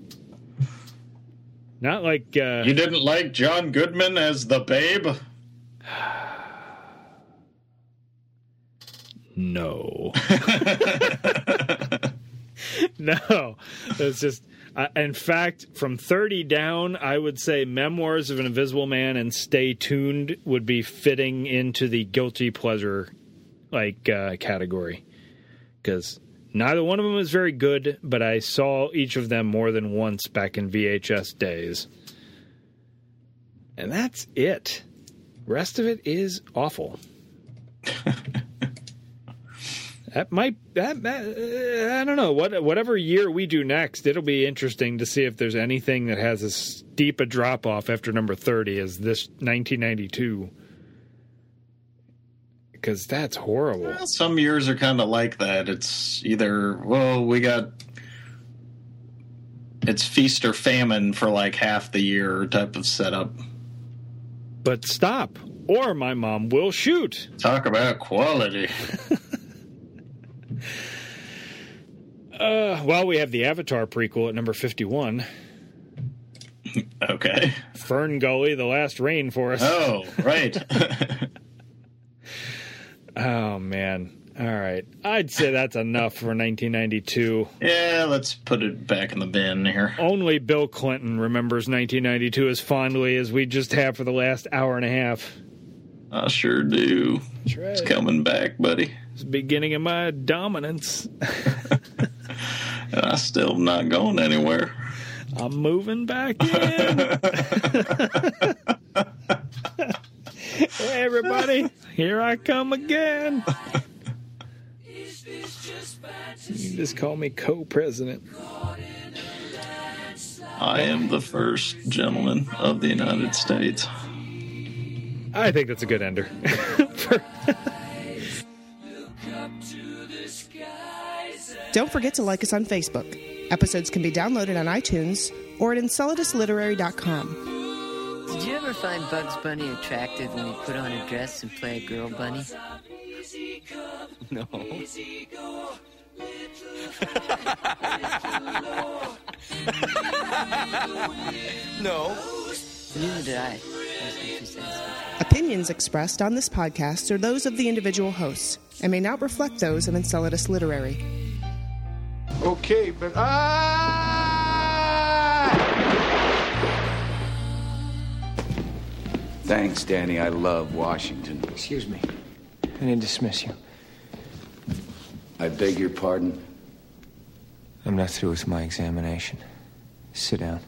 Not like uh, You didn't like John Goodman as the Babe? No. no. It's just, uh, in fact, from 30 down, I would say Memoirs of an Invisible Man and Stay Tuned would be fitting into the guilty pleasure like uh, category. Because neither one of them is very good, but I saw each of them more than once back in VHS days. And that's it. Rest of it is awful. That might that, that uh, I don't know what whatever year we do next, it'll be interesting to see if there's anything that has as steep a drop off after number thirty as this 1992, because that's horrible. Well, some years are kind of like that. It's either well, we got it's feast or famine for like half the year type of setup. But stop, or my mom will shoot. Talk about quality. Uh, well, we have the Avatar prequel at number 51. Okay. Fern Gully, The Last Rainforest. Oh, right. oh, man. All right. I'd say that's enough for 1992. Yeah, let's put it back in the bin here. Only Bill Clinton remembers 1992 as fondly as we just have for the last hour and a half. I sure do. Right. It's coming back, buddy. It's the beginning of my dominance. and I still not going anywhere. I'm moving back in. hey, everybody, here I come again. You can just call me co-president. I am the first gentleman of the United States. I think that's a good ender. Don't forget to like us on Facebook. Episodes can be downloaded on iTunes or at enceladusliterary.com. Did you ever find Bugs Bunny attractive when he put on a dress and play a girl bunny? No. no. Neither did I. Opinions expressed on this podcast are those of the individual hosts and may not reflect those of Enceladus Literary. Okay, but ah! Thanks, Danny. I love Washington. Excuse me. I need to dismiss you. I beg your pardon. I'm not through with my examination. Sit down.